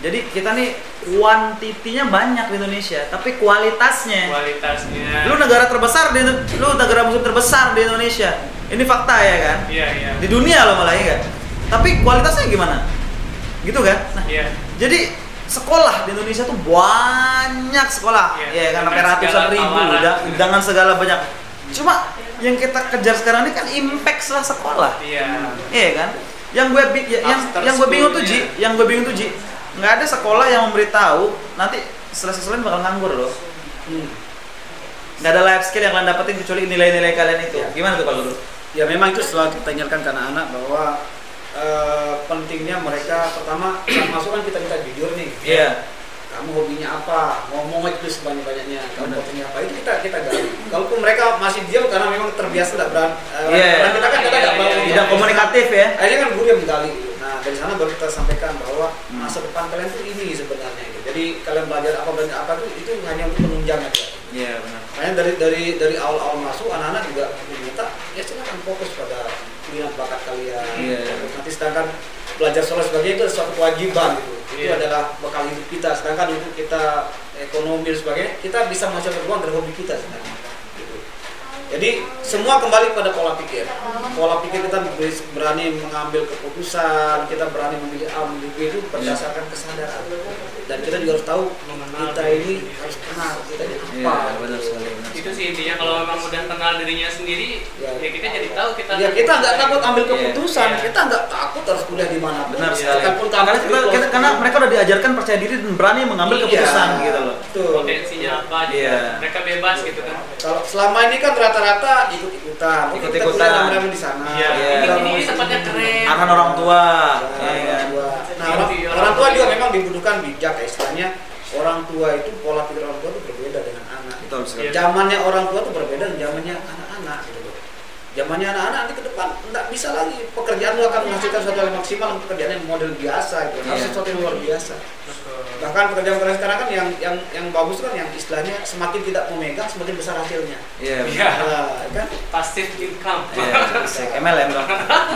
Jadi kita nih kuantitinya banyak di Indonesia, tapi kualitasnya kualitasnya lu negara terbesar di lu negara muslim terbesar di Indonesia. Ini fakta ya kan? iya iya Di dunia lo malah ya kan? Tapi kualitasnya gimana? Gitu kan? Nah, iya jadi sekolah di Indonesia tuh banyak sekolah, Iya, ya kan sampai ratusan ribu da- dengan segala banyak. Cuma yang kita kejar sekarang ini kan impact setelah sekolah, iya iya kan? Yang gue ya- yang yang gue bingung tuh. Ji, yang gue bingung tuh Ji, nggak ada sekolah yang memberitahu nanti sesuatu bakal nganggur loh. Hmm. Nggak ada life skill yang kalian dapetin kecuali nilai-nilai kalian itu. Iya. Gimana tuh Pak Guru? Ya memang itu selalu kita ingatkan ke anak-anak bahwa eh, pentingnya mereka pertama (clears throat) masuk kan kita minta jujur nih. Iya. Kamu hobinya apa? Ngomong terus sebanyak-banyaknya. Kamu hobinya apa? Itu kita kita gali. Kalaupun mereka masih diam karena memang terbiasa tidak berani. eh, Iya. karena kita kan kita mau iya. Tidak komunikatif ya. Akhirnya kan guru yang menggali gitu. Sana baru kita sampaikan bahwa Hmm. masa depan kalian tuh ini sebenarnya gitu. Jadi kalian belajar apa belajar apa tuh itu hanya untuk penunjang aja. Iya benar. Makanya dari dari dari awal-awal masuk anak-anak juga meminta ya silakan fokus pada minat bakat kalian. Iya. Nanti sedangkan belajar sholat sebagai itu suatu kewajiban gitu. Itu Iya. adalah bekal hidup kita. Sedangkan untuk kita ekonomi dan sebagainya kita bisa menghasilkan uang dari hobi kita sebenarnya. Jadi semua kembali pada pola pikir. Pola pikir kita ber- berani mengambil keputusan, kita berani memilih A, memilih B itu berdasarkan kesadaran. Dan kita juga harus tahu kita ini harus kenal kita jadi apa. benar sekali. Itu sih intinya kalau memang udah kenal dirinya sendiri Ya. ya, kita jadi tahu kita Ya kita nggak takut ambil Iya. keputusan, Iya. kita nggak takut harus kuliah di mana. Benar sekali. Sekalipun Karena, kita, kita- karena mereka udah diajarkan percaya diri dan berani mengambil Iya. keputusan gitu loh. Betul. potensinya apa juga. Iya. mereka bebas gitu kan Kalau selama ini kan rata-rata ikut-ikutan. Oke, kita Ikut-ikutan. kuliah rame-rame di sana. Iya, Iya. ini, tempatnya keren Arahan orang tua, Ya, ya kan? orang tua. Nah, Iya, orang, iya, orang orang tua juga memang dibutuhkan bijak ya istilahnya. Orang tua itu pola pikir orang tua itu berbeda dengan. Betul sekali. Iya. Zamannya orang tua itu berbeda dengan zamannya anak-anak gitu loh. Zamannya anak-anak nanti ke depan nggak bisa lagi pekerjaan lu akan menghasilkan sesuatu yang maksimal pekerjaan yang model biasa gitu. Harus Iya. sesuatu yang luar biasa. Bahkan pekerjaan-pekerjaan sekarang kan yang yang yang bagus kan yang istilahnya semakin tidak memegang semakin besar hasilnya. Iya. Iya. Nah, kan passive income Iya, asik. MLM.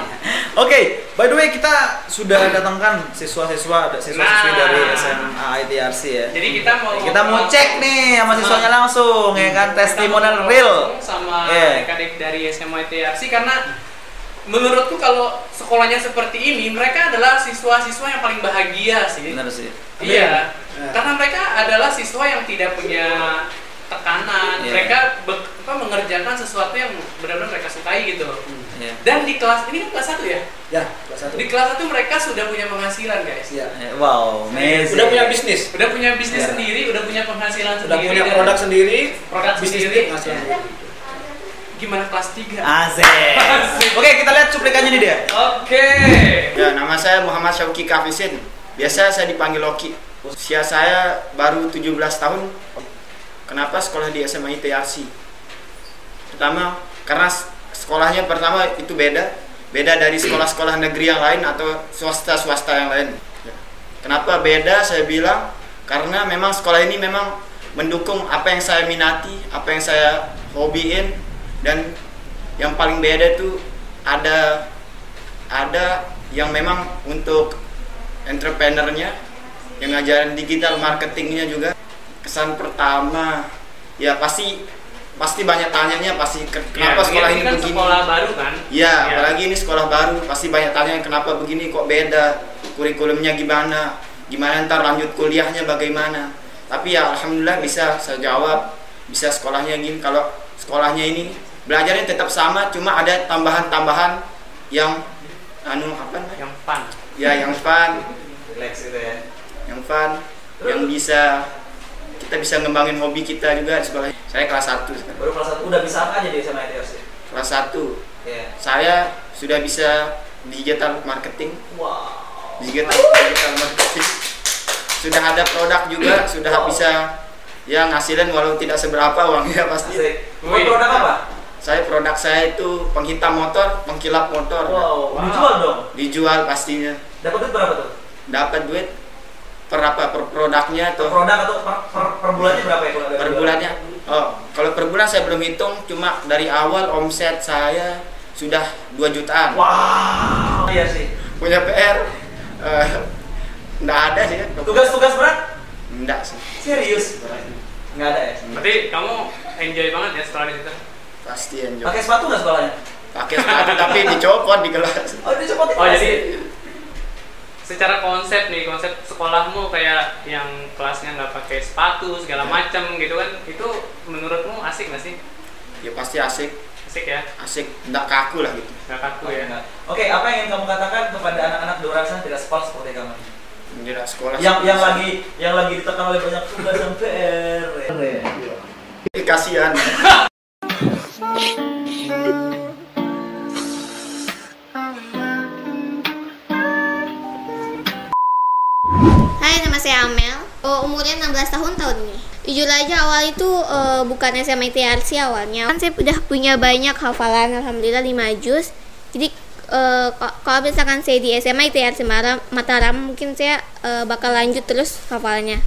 (laughs) Oke, by the way kita sudah datangkan siswa-siswa siswa-siswi Nah. dari SMA ITRC ya. jadi kita mau Kita mau cek nih sama siswanya langsung ya kan testimonial real. sama Iya. adik-adik dari SMA TRC karena menurutku kalau sekolahnya seperti ini mereka adalah siswa-siswa yang paling bahagia sih Benar sih. iya Nah. karena mereka adalah siswa yang tidak punya tekanan Iya. mereka be- apa, mengerjakan sesuatu yang benar-benar mereka sukai gitu loh Iya. dan di kelas ini kan kelas satu ya ya kelas satu. di kelas satu mereka sudah punya penghasilan guys Iya. Eh, Wow, amazing. Udah punya bisnis. udah punya bisnis Iya. sendiri udah punya penghasilan Sudah sendiri punya dan produk sendiri, produk bisnis sendiri. penghasilan Iya. sendiri. Gimana kelas 3 Asik. Oke, kita lihat cuplikannya nih dia. Oke. Ya, nama saya Muhammad Syauki Kafisin. Biasa saya dipanggil Loki. Usia saya baru 17 tahun. Kenapa sekolah di SMA ITRC? Pertama, karena sekolahnya pertama itu beda. Beda dari sekolah-sekolah negeri yang lain atau swasta-swasta yang lain. Ya. Kenapa beda? Saya bilang karena memang sekolah ini memang mendukung apa yang saya minati, apa yang saya hobiin dan yang paling beda itu ada ada yang memang untuk entrepreneurnya yang ngajarin digital marketingnya juga. Kesan pertama ya pasti pasti banyak tanyanya pasti ke- kenapa Ya, sekolah ini kan begini? sekolah baru kan? ya Ya. apalagi ini sekolah baru pasti banyak tanya kenapa begini kok beda? Kurikulumnya gimana? Gimana? Ntar lanjut kuliahnya bagaimana? Tapi ya alhamdulillah bisa saya jawab bisa sekolahnya gini. Kalau sekolahnya ini belajarnya tetap sama cuma ada tambahan-tambahan yang anu apa namanya? Yang fun. ya yang fun Relax gitu ya. yang fun yang bisa kita bisa ngembangin hobi kita juga di sekolah saya kelas 1 sekarang Baru kelas 1 udah bisa apa aja di SMA ITRC? kelas 1 Iya. saya sudah bisa digital marketing Wow. digital digital marketing sudah ada produk juga sudah Wow. bisa ya ngasilin walau tidak seberapa uangnya pasti Asik. Produk apa? Saya produk saya itu penghitam motor pengkilap motor Wow, Wow. dijual dong. dijual pastinya Dapat duit berapa tuh? dapat duit per apa per produknya Per atau produk atau per, per, per bulannya berapa ya kalau per bulannya oh kalau per bulan saya belum hitung cuma dari awal omset saya sudah 2 jutaan Wow. Iya sih. punya PR eh nggak ada sih kan Tugas-tugas berat? nggak sih Serius? Nggak ada ya? Berarti kamu enjoy banget ya sekolah di situ? Pasti enjoy Pakai sepatu nggak sekolahnya? pakai sepatu (laughs) tapi dicopot di kelas Oh, ini sepatu. Oh jadi secara konsep nih konsep sekolahmu kayak yang kelasnya nggak pakai sepatu segala Ya. macam gitu kan itu menurutmu asik nggak sih? Ya pasti asik. Asik ya? Asik. Nggak kaku lah gitu. Nggak kaku ya? Oke, apa yang ingin kamu katakan kepada anak-anak di luar sana tidak sport seperti kamu? tidak sekolah. Yang yang lagi yang lagi ditekan oleh banyak tugas dan PR. Ih, kasihan (laughs) Hai, nama saya Amel. Oh, umurnya 16 tahun tahun ini. Jujur aja awal itu eh, bukan SMA TRC awalnya. Kan saya udah punya banyak hafalan, alhamdulillah 5 juz. Jadi ko- kalau misalkan saya di SMA TRC Mara- Mataram, mungkin saya eh, bakal lanjut terus hafalannya.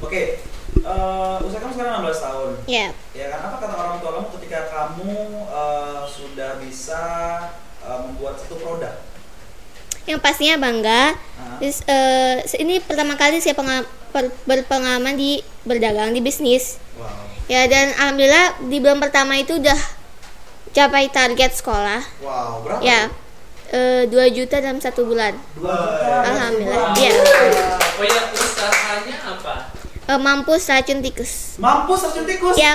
Oke, eh, usia kamu sekarang 16 tahun. Ya, Ya kan apa kata orang tua kamu ketika kamu eh, sudah bisa eh, membuat satu produk? yang pastinya bangga. Terus eh, ini pertama kali saya berpengalaman di berdagang di bisnis. Wow. Ya dan alhamdulillah di bulan pertama itu udah capai target sekolah. Wow, berapa? Ya, 2 juta dalam satu bulan. Dua juta. Alhamdulillah. Iya. Oh usahanya apa? Eh, mampus racun tikus. Mampus racun tikus. Ya,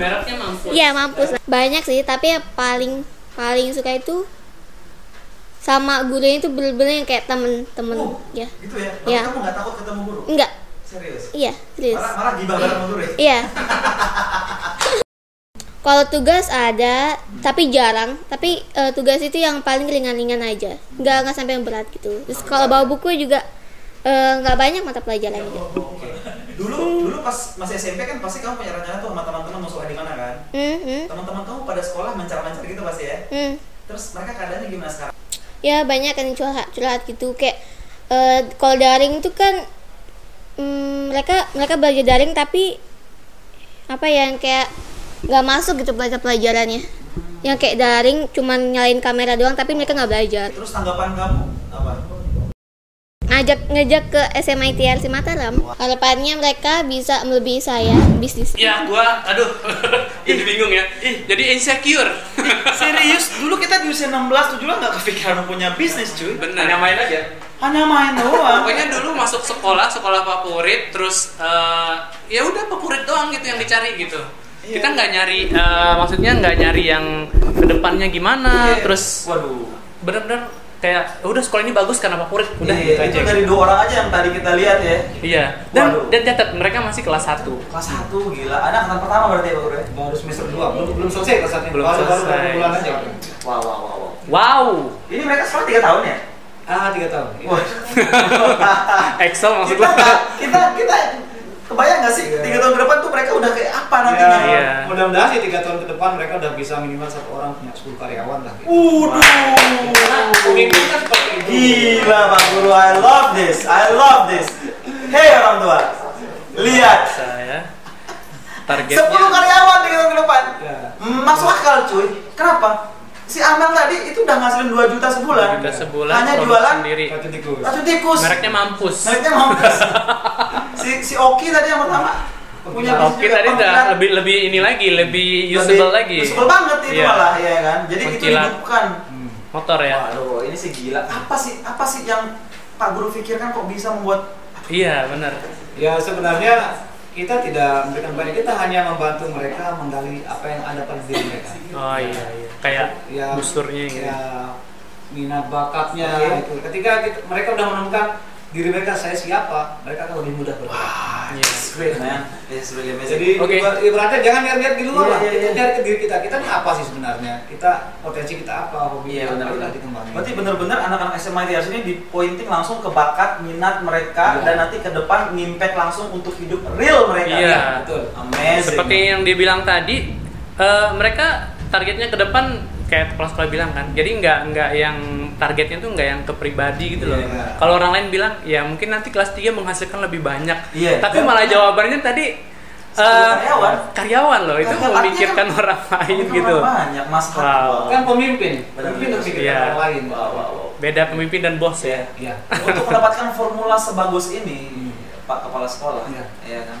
Mereknya mampu. Iya mampus. Banyak sih, tapi yang paling paling suka itu sama gurunya itu bener-bener yang kayak temen-temen Oh. ya. Gitu ya. Tapi Iya. kamu nggak takut ketemu guru? Enggak, Serius. iya serius. Malah malah gibah bareng guru ya? Iya. (laughs) Kalau tugas ada, tapi jarang. Tapi eh, tugas itu yang paling ringan-ringan aja, nggak nggak sampai yang berat gitu. Terus kalau bawa buku juga eh, nggak banyak mata pelajaran gitu. Dulu dulu pas masih SMP kan pasti kamu punya rencana tuh sama teman-teman mau sekolah di mana kan? Hmm, hmm, Teman-teman kamu pada sekolah mencar-mencar gitu pasti ya? hmm. Terus mereka keadaannya gimana sekarang? ya banyak kan curhat curhat gitu kayak eh, kalau daring itu kan mm, mereka mereka belajar daring tapi apa ya yang kayak nggak masuk gitu belajar pelajarannya yang kayak daring cuman nyalain kamera doang tapi mereka nggak belajar Terus tanggapan kamu apa? Ngajak ngajak ke SMA ITRC Mataram harapannya mereka bisa melebihi saya bisnis Ya, gua aduh. (laughs) jadi bingung ya. Jadi insecure. (laughs) Serius, dulu kita di usia 16 17 nggak kepikiran punya bisnis cuy. Bener. Hanya main aja. Hanya main doang. Pokoknya dulu masuk sekolah, sekolah favorit, terus eh, ya udah favorit doang gitu yang dicari gitu. Iya. Kita nggak nyari, eh, maksudnya nggak nyari yang ke depannya gimana, Iya. terus waduh. bener-bener kayak "Ya udah sekolah ini bagus karena favorit, udah Iya, gitu aja. itu dari dua orang aja yang tadi kita lihat ya. Iya. Dan Waduh. dan catat mereka masih kelas 1 Kelas 1 gila. Anak angkatan pertama berarti ya, Pak Guru ya? baru semester 2 belum belum selesai kelas satu Belum baru, baru selesai. berapa bulan aja Wow, wow, wow, wow. Wow. Ini mereka sekolah 3 tahun ya? ah tiga tahun Wah. (laughs) Excel maksud kita kita kita kebayang nggak sih Iya. tiga tahun ke depan tuh mereka udah kayak apa nantinya? ya, Iya. mudah-mudahan sih tiga tahun ke depan mereka udah bisa minimal satu orang punya 10 karyawan lah gitu. Waduh. pemimpin kan seperti itu Gila Pak Guru, I love this, I love this. Hei orang tua, lihat Saya 10 targetnya karyawan tiga tahun ke depan. Hmm, Masuk akal cuy. Kenapa? Si Amel tadi itu udah ngasilin 2 juta sebulan. udah sebulan Hanya jualan sendiri. racun tikus racun tikus. Mereknya mampus. Mereknya mampus. (laughs) si si Oki tadi yang pertama punya bisnis Oke juga, tadi udah lebih lebih ini lagi, lebih Lebih usable lagi. Usable banget itu Iya. malah ya kan. Jadi itu Pengkilat. dihidupkan. Hmm. Motor ya. Waduh, ini sih gila. Apa sih apa sih yang Pak Guru pikirkan kok bisa membuat Iya, benar. ya sebenarnya kita tidak memberikan banyak kita hanya membantu mereka menggali apa yang ada pada diri mereka Oh iya iya. Kayak ya, busturnya gitu. ya minat bakatnya Oke. gitu. ketika kita- mereka udah menemukan diri mereka saya siapa mereka akan lebih mudah bergerak Iya. It's great man. It's really amazing. Jadi Oke. ibarat- ibaratnya jangan lihat-lihat di luar Iya, lah. iya, Kita iya. cari ke diri kita. Kita ini apa sih sebenarnya? Kita potensi kita apa? Hobi Iya kita benar apa? benar. Kita dikembangin. Berarti benar-benar anak-anak SMA ITS ini di pointing langsung ke bakat minat mereka Iya. dan nanti ke depan ngimpact langsung untuk hidup real mereka. Iya. betul. Amazing. Seperti yang dibilang tadi, eh, mereka targetnya ke depan kayak kepala sekolah bilang kan. Jadi nggak nggak yang targetnya tuh nggak yang ke pribadi gitu loh. Iya. Kalau orang lain bilang ya mungkin nanti kelas 3 menghasilkan lebih banyak. Iya. Tapi malah jawabannya tadi eh, karyawan. karyawan loh itu Kan artinya memikirkan kan- orang lain Orang gitu. Banyak mas Wow. Kan pemimpin. Benar, Pemimpin harus Iya. orang lain. Wow, wow, wow. Beda pemimpin dan bos ya. Iya. Untuk mendapatkan formula sebagus ini, Hmm. Pak Kepala Sekolah, Iya. ya kan?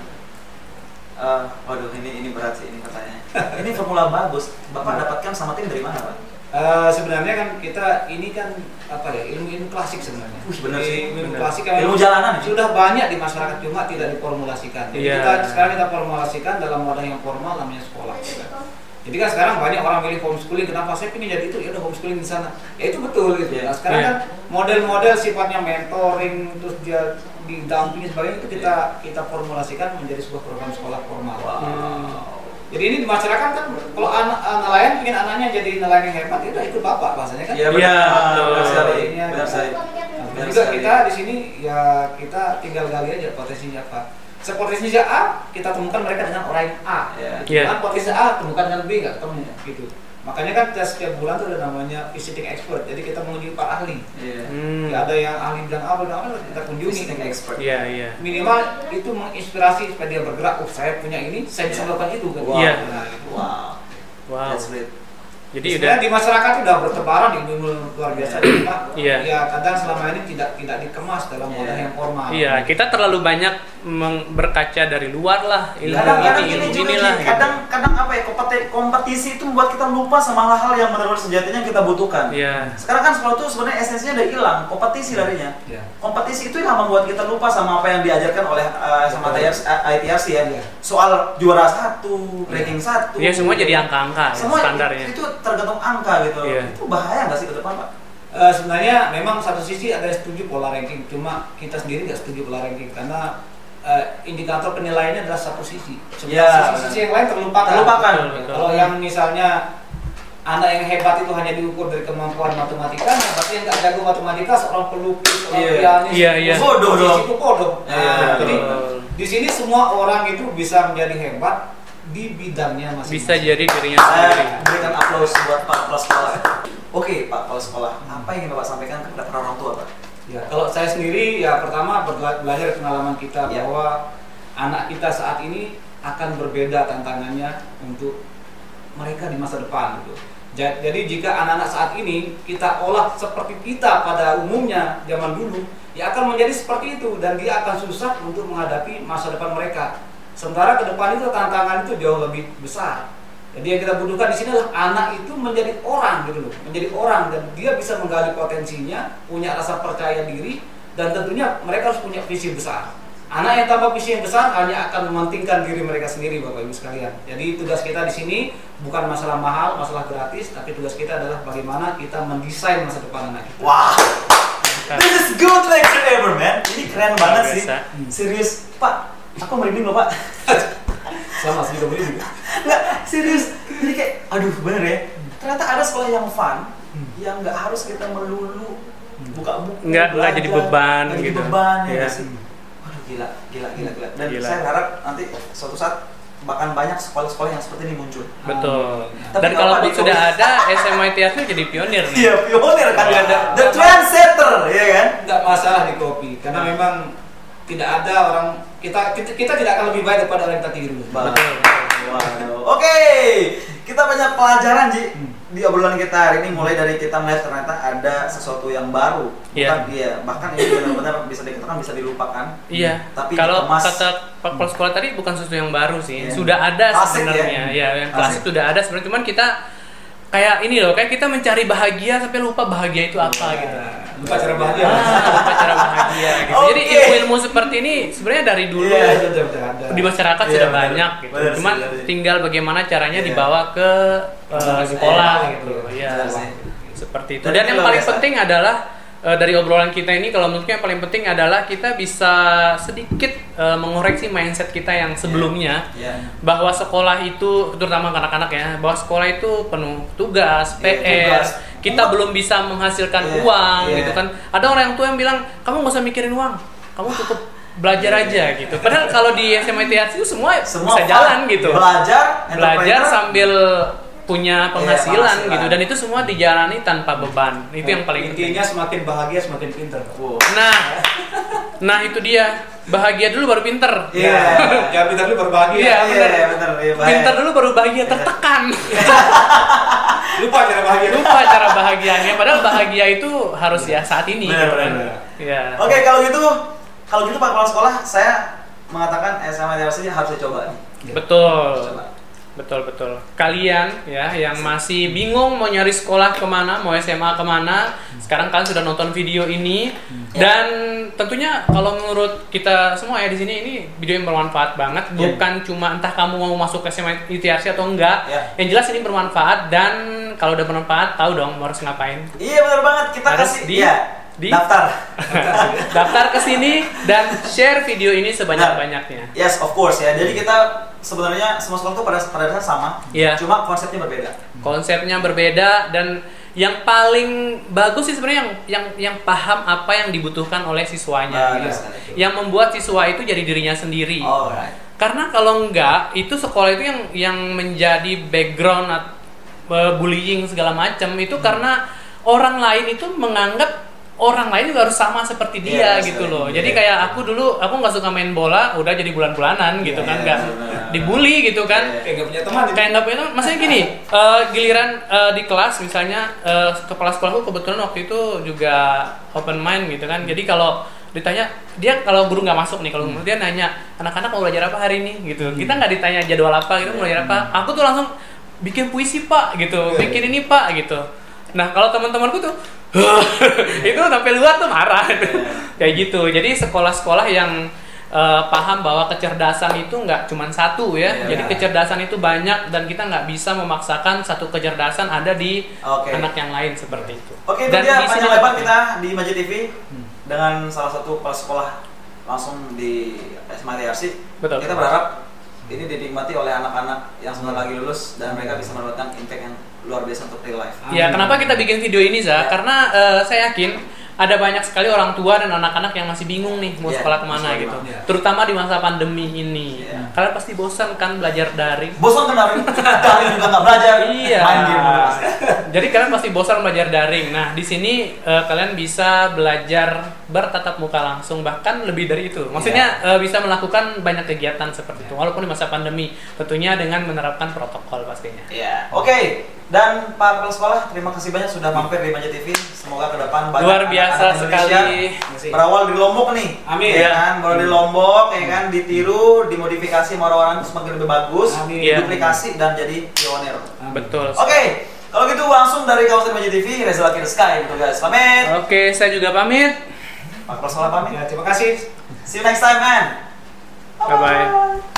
Eh, waduh, ini ini berat sih ini pertanyaannya. ini formula bagus. Bapak dapatkan sama tim dari mana, Pak? Eh, sebenarnya kan kita ini kan apa ya ilmu-ilmu klasik sebenarnya. Wih, benar sih, Ilmu benar. klasik yang Ilmu jalanan ya? sudah banyak di masyarakat cuma tidak diformulasikan. Jadi Iya. kita sekarang kita formulasikan dalam wadah yang formal namanya sekolah. gitu kan. Jadi kan sekarang banyak orang milih homeschooling. Kenapa saya ingin jadi itu? Ya udah homeschooling di sana. Ya itu betul gitu. Iya. Nah, sekarang Iya. kan model-model sifatnya mentoring terus dia didampingi sebagainya itu kita kita formulasikan menjadi sebuah program sekolah formal. Wow. Jadi ini di masyarakat kan kalau anak nelayan ingin anaknya jadi nelayan yang hebat, ya udah ikut bapak bahasanya kan. Iya Iya, benar, benar sekali, Iya, benar iya. sekali. Nah, juga kita di sini ya kita tinggal gali aja potensinya apa. Sepotensinya A, kita temukan mereka dengan orang A. Iya. Gitu. Iya. Kan potensi A temukan dengan B nggak ketemu gitu. Makanya kan kita setiap bulan tuh ada namanya visiting expert. Jadi kita mengunjungi para ahli. Iya. Hmm. Ya, ada yang ahli bidang A, bidang A kita kunjungi. Visiting expert. Iya iya. Minimal itu menginspirasi supaya dia bergerak. Oh saya punya ini, saya bisa Iya. melakukan itu kan. Wow. Iya. Nah, gitu. Wow. Wow. That's great. Jadi udah di masyarakat udah bertebaran ilmu luar biasa jadi (clears throat) Pak. Iya. Ya kadang selama ini tidak tidak dikemas dalam wadah Iya. yang formal. Iya, kita terlalu banyak berkaca dari luar lah ilmu Kadang-kadang ini, ini ilmu juga inilah. Ji, kadang kadang apa ya kompeti- kompetisi itu membuat kita lupa sama hal-hal yang benar-benar sejatinya kita butuhkan. gitu. Iya. Sekarang kan sekolah itu sebenarnya esensinya udah hilang, kompetisi larinya. Iya. Kompetisi itu yang membuat kita lupa sama apa yang diajarkan oleh uh, sama ITRC ya. Iya. Soal juara satu, ranking satu. Iya, semua jadi angka-angka ya, Semua standarnya. itu tergantung angka gitu. Iya. Itu bahaya nggak sih ke depan, Pak? Eh, sebenarnya memang satu sisi ada setuju pola ranking, cuma kita sendiri nggak setuju pola ranking karena eh, indikator penilaiannya adalah satu sisi. Iya, sisi-sisi yang lain terlupakan. Terlupakan. Kalau yang misalnya anak yang hebat itu hanya diukur dari kemampuan matematika, nah berarti yang nggak jago matematika seorang pelukis, seorang Iya. pianis, Iya, iya. Bodoh dong. Itu bodoh. Iya, Nah, betul. jadi di sini semua orang itu bisa menjadi hebat di bidangnya masing-masing. Bisa jadi dirinya sendiri. Saya berikan aplaus buat Pak Kepala Sekolah. Oke, Pak Kepala Sekolah, apa yang ingin Bapak sampaikan kepada para orang tua, Pak? Ya, kalau saya sendiri ya pertama belajar pengalaman kita Ya. bahwa anak kita saat ini akan berbeda tantangannya untuk mereka di masa depan gitu. Ja- Jadi jika anak-anak saat ini kita olah seperti kita pada umumnya zaman dulu, ya akan menjadi seperti itu dan dia akan susah untuk menghadapi masa depan mereka. Sementara ke depan itu tantangan itu jauh lebih besar. Jadi yang kita butuhkan di sini adalah anak itu menjadi orang gitu loh, menjadi orang dan dia bisa menggali potensinya, punya rasa percaya diri dan tentunya mereka harus punya visi besar. Anak yang tanpa visi yang besar hanya akan mementingkan diri mereka sendiri Bapak Ibu sekalian. Jadi tugas kita di sini bukan masalah mahal, masalah gratis, tapi tugas kita adalah bagaimana kita mendesain masa depan anak kita. Wah, this is good lecture ever, man. Ini keren banget sih. Serius, Pak. Aku merinding loh, Pak. Sama sih juga juga. Nggak, serius. Jadi kayak, aduh bener ya. Ternyata ada sekolah yang fun, yang nggak harus kita melulu buka buku. Nggak- nggak jadi beban jadi gitu. beban ya nggak sih. Waduh gila, gila, gila, gila. Dan Gila. saya harap nanti suatu saat bahkan banyak sekolah-sekolah yang seperti ini muncul. Betul. Tapi Dan kalau Diko- sudah ada SMA ITS itu jadi pionir nih. Iya, pionir kan Wah. ada. The trendsetter, ya kan? Nggak masalah di kopi karena memang tidak ada orang kita kita, kita tidak akan lebih baik daripada orang yang kita tiru. Betul. Waduh. Oke, kita banyak pelajaran Ji Hmm. di obrolan kita hari ini mulai dari kita melihat ternyata ada sesuatu yang baru. Iya. Iya, bahkan ini benar-benar bisa dikatakan bisa dilupakan. Iya. Tapi kalau dikemas. kata Pak Kepala Sekolah tadi bukan sesuatu yang baru sih. Iya. Sudah ada Klasik sebenarnya. ya? Ya, yang Klasik. sudah ada sebenarnya. Cuman kita kayak ini loh, kayak kita mencari bahagia sampai lupa bahagia itu apa gitu. Lupa cara bahagia. Ah, lupa cara bahagia gitu. Jadi Oke. ilmu-ilmu seperti ini sebenarnya dari dulu Iya, Sudah, sudah, sudah ada. di masyarakat Iya, sudah banyak gitu. Cuman tinggal bagaimana caranya Iya. dibawa ke uh, Iya, sekolah iya, gitu. iya. Iya. Sih. Seperti itu. Dan Dan yang paling biasa. penting adalah uh, dari obrolan kita ini kalau menurutku yang paling penting adalah kita bisa sedikit uh, mengoreksi mindset kita yang sebelumnya Iya. bahwa sekolah itu terutama anak-anak ya bahwa sekolah itu penuh tugas, Iya, PR, tugas. kita Uang. belum bisa menghasilkan Iya, uang iya. gitu kan. Ada orang yang tua yang bilang kamu nggak usah mikirin uang, kamu cukup belajar aja gitu. Padahal kalau di SMA itu semua, Semua bisa jalan gitu. Belajar, Belajar sambil punya penghasilan, penghasilan. gitu dan itu semua dijalani tanpa beban. Itu yang paling penting. intinya semakin bahagia semakin pinter. Wow. Nah, nah itu dia. Bahagia dulu baru pinter. Iya. Jangan pinter dulu berbahagia. Iya, Iya, bener. iya, bener. Iya, bahaya. Pinter dulu baru bahagia tertekan. (laughs) Lupa cara bahagia. Lupa cara bahagianya. Padahal bahagia itu harus ya saat ini. Bener, gitu bener. Iya. Oke, kalau gitu kalau gitu Pak Kepala Sekolah saya mengatakan SMA ini harus dicoba nih. Betul. Coba. Betul betul. Kalian ya yang masih bingung mau nyari sekolah ke mana, mau SMA ke mana, sekarang kalian sudah nonton video ini dan tentunya kalau menurut kita semua ya di sini ini video yang bermanfaat banget. Iya. Bukan cuma entah kamu mau masuk ke SMA ITRC atau enggak. Iya. Yang jelas ini bermanfaat dan kalau udah bermanfaat tahu dong mau harus ngapain. Iya benar banget kita Harus kasih di- iya, di- daftar. (laughs) Daftar ke sini dan share video ini sebanyak-banyaknya. Yes, of course ya. Jadi kita sebenarnya semua sekolah itu pada pada dasarnya sama. Iya. Cuma konsepnya berbeda. konsepnya berbeda dan yang paling bagus sih sebenarnya yang yang yang paham apa yang dibutuhkan oleh siswanya Bagus gitu. yang membuat siswa itu jadi dirinya sendiri Alright. karena kalau enggak itu sekolah itu yang yang menjadi background eh, bullying segala macam itu Hmm. karena orang lain itu menganggap orang lain juga harus sama seperti dia Iya, gitu loh. dia. Jadi kayak aku dulu aku nggak suka main bola, udah jadi bulan-bulanan gitu Iya, kan, iya, nggak dibully gitu kan. Iya. Kayak nggak punya teman gitu. Kayak nggak punya teman. Maksudnya gini, (laughs) eh, giliran eh, di kelas misalnya eh, kepala sekolahku kebetulan waktu itu juga open mind gitu kan. Jadi kalau ditanya dia kalau guru nggak masuk nih kalau guru dia nanya anak-anak mau belajar apa hari ini gitu kita nggak ditanya jadwal apa gitu mau belajar apa aku tuh langsung bikin puisi pak gitu bikin ini pak gitu nah kalau teman-temanku tuh (laughs) itu sampai luar tuh marah (laughs) kayak gitu jadi sekolah-sekolah yang eh, paham bahwa kecerdasan itu nggak cuma satu ya Iya. jadi kecerdasan itu banyak dan kita nggak bisa memaksakan satu kecerdasan ada di Oke. anak yang lain seperti itu Oke, itu Dan dia panjang lebar kita di Majid TV dengan salah satu kepala sekolah langsung di SMA TRC. Betul. Kita berharap ini dinikmati oleh anak-anak yang sebentar lagi lulus dan mereka bisa mendapatkan impact yang luar biasa untuk real life. Ya, kenapa kita bikin video ini, Za? Karena eh, saya yakin ada banyak sekali orang tua dan anak-anak yang masih bingung nih mau Iya, sekolah ke mana sekolah gitu. ke mana. Terutama di masa pandemi ini. Iya. Kalian pasti bosan kan belajar daring. Bosan kan daring? (laughs) daring juga nggak belajar. Iya. Jadi kalian pasti bosan belajar daring. Nah, di sini eh, kalian bisa belajar bertatap muka langsung bahkan lebih dari itu. Maksudnya Iya. eh, bisa melakukan banyak kegiatan seperti itu walaupun di masa pandemi. Tentunya dengan menerapkan protokol pastinya. Iya. Oke. Dan Pak Kepala Sekolah, terima kasih banyak sudah mampir di Majid TV. Semoga ke depan banyak Luar biasa anak-anak Indonesia sekali. Berawal di Lombok nih. Amin. Ya kan, baru di Lombok ya kan ditiru, dimodifikasi sama orang-orang semakin lebih bagus, Amin. Iya. duplikasi dan jadi pionir. Betul. Oke, kalau gitu langsung dari kawasan Majid TV, Reza Lakir Sky gitu guys. Pamit. Oke, saya juga pamit. Pak Kepala Sekolah pamit. Ya, terima kasih. See you next time, man. Bye-bye.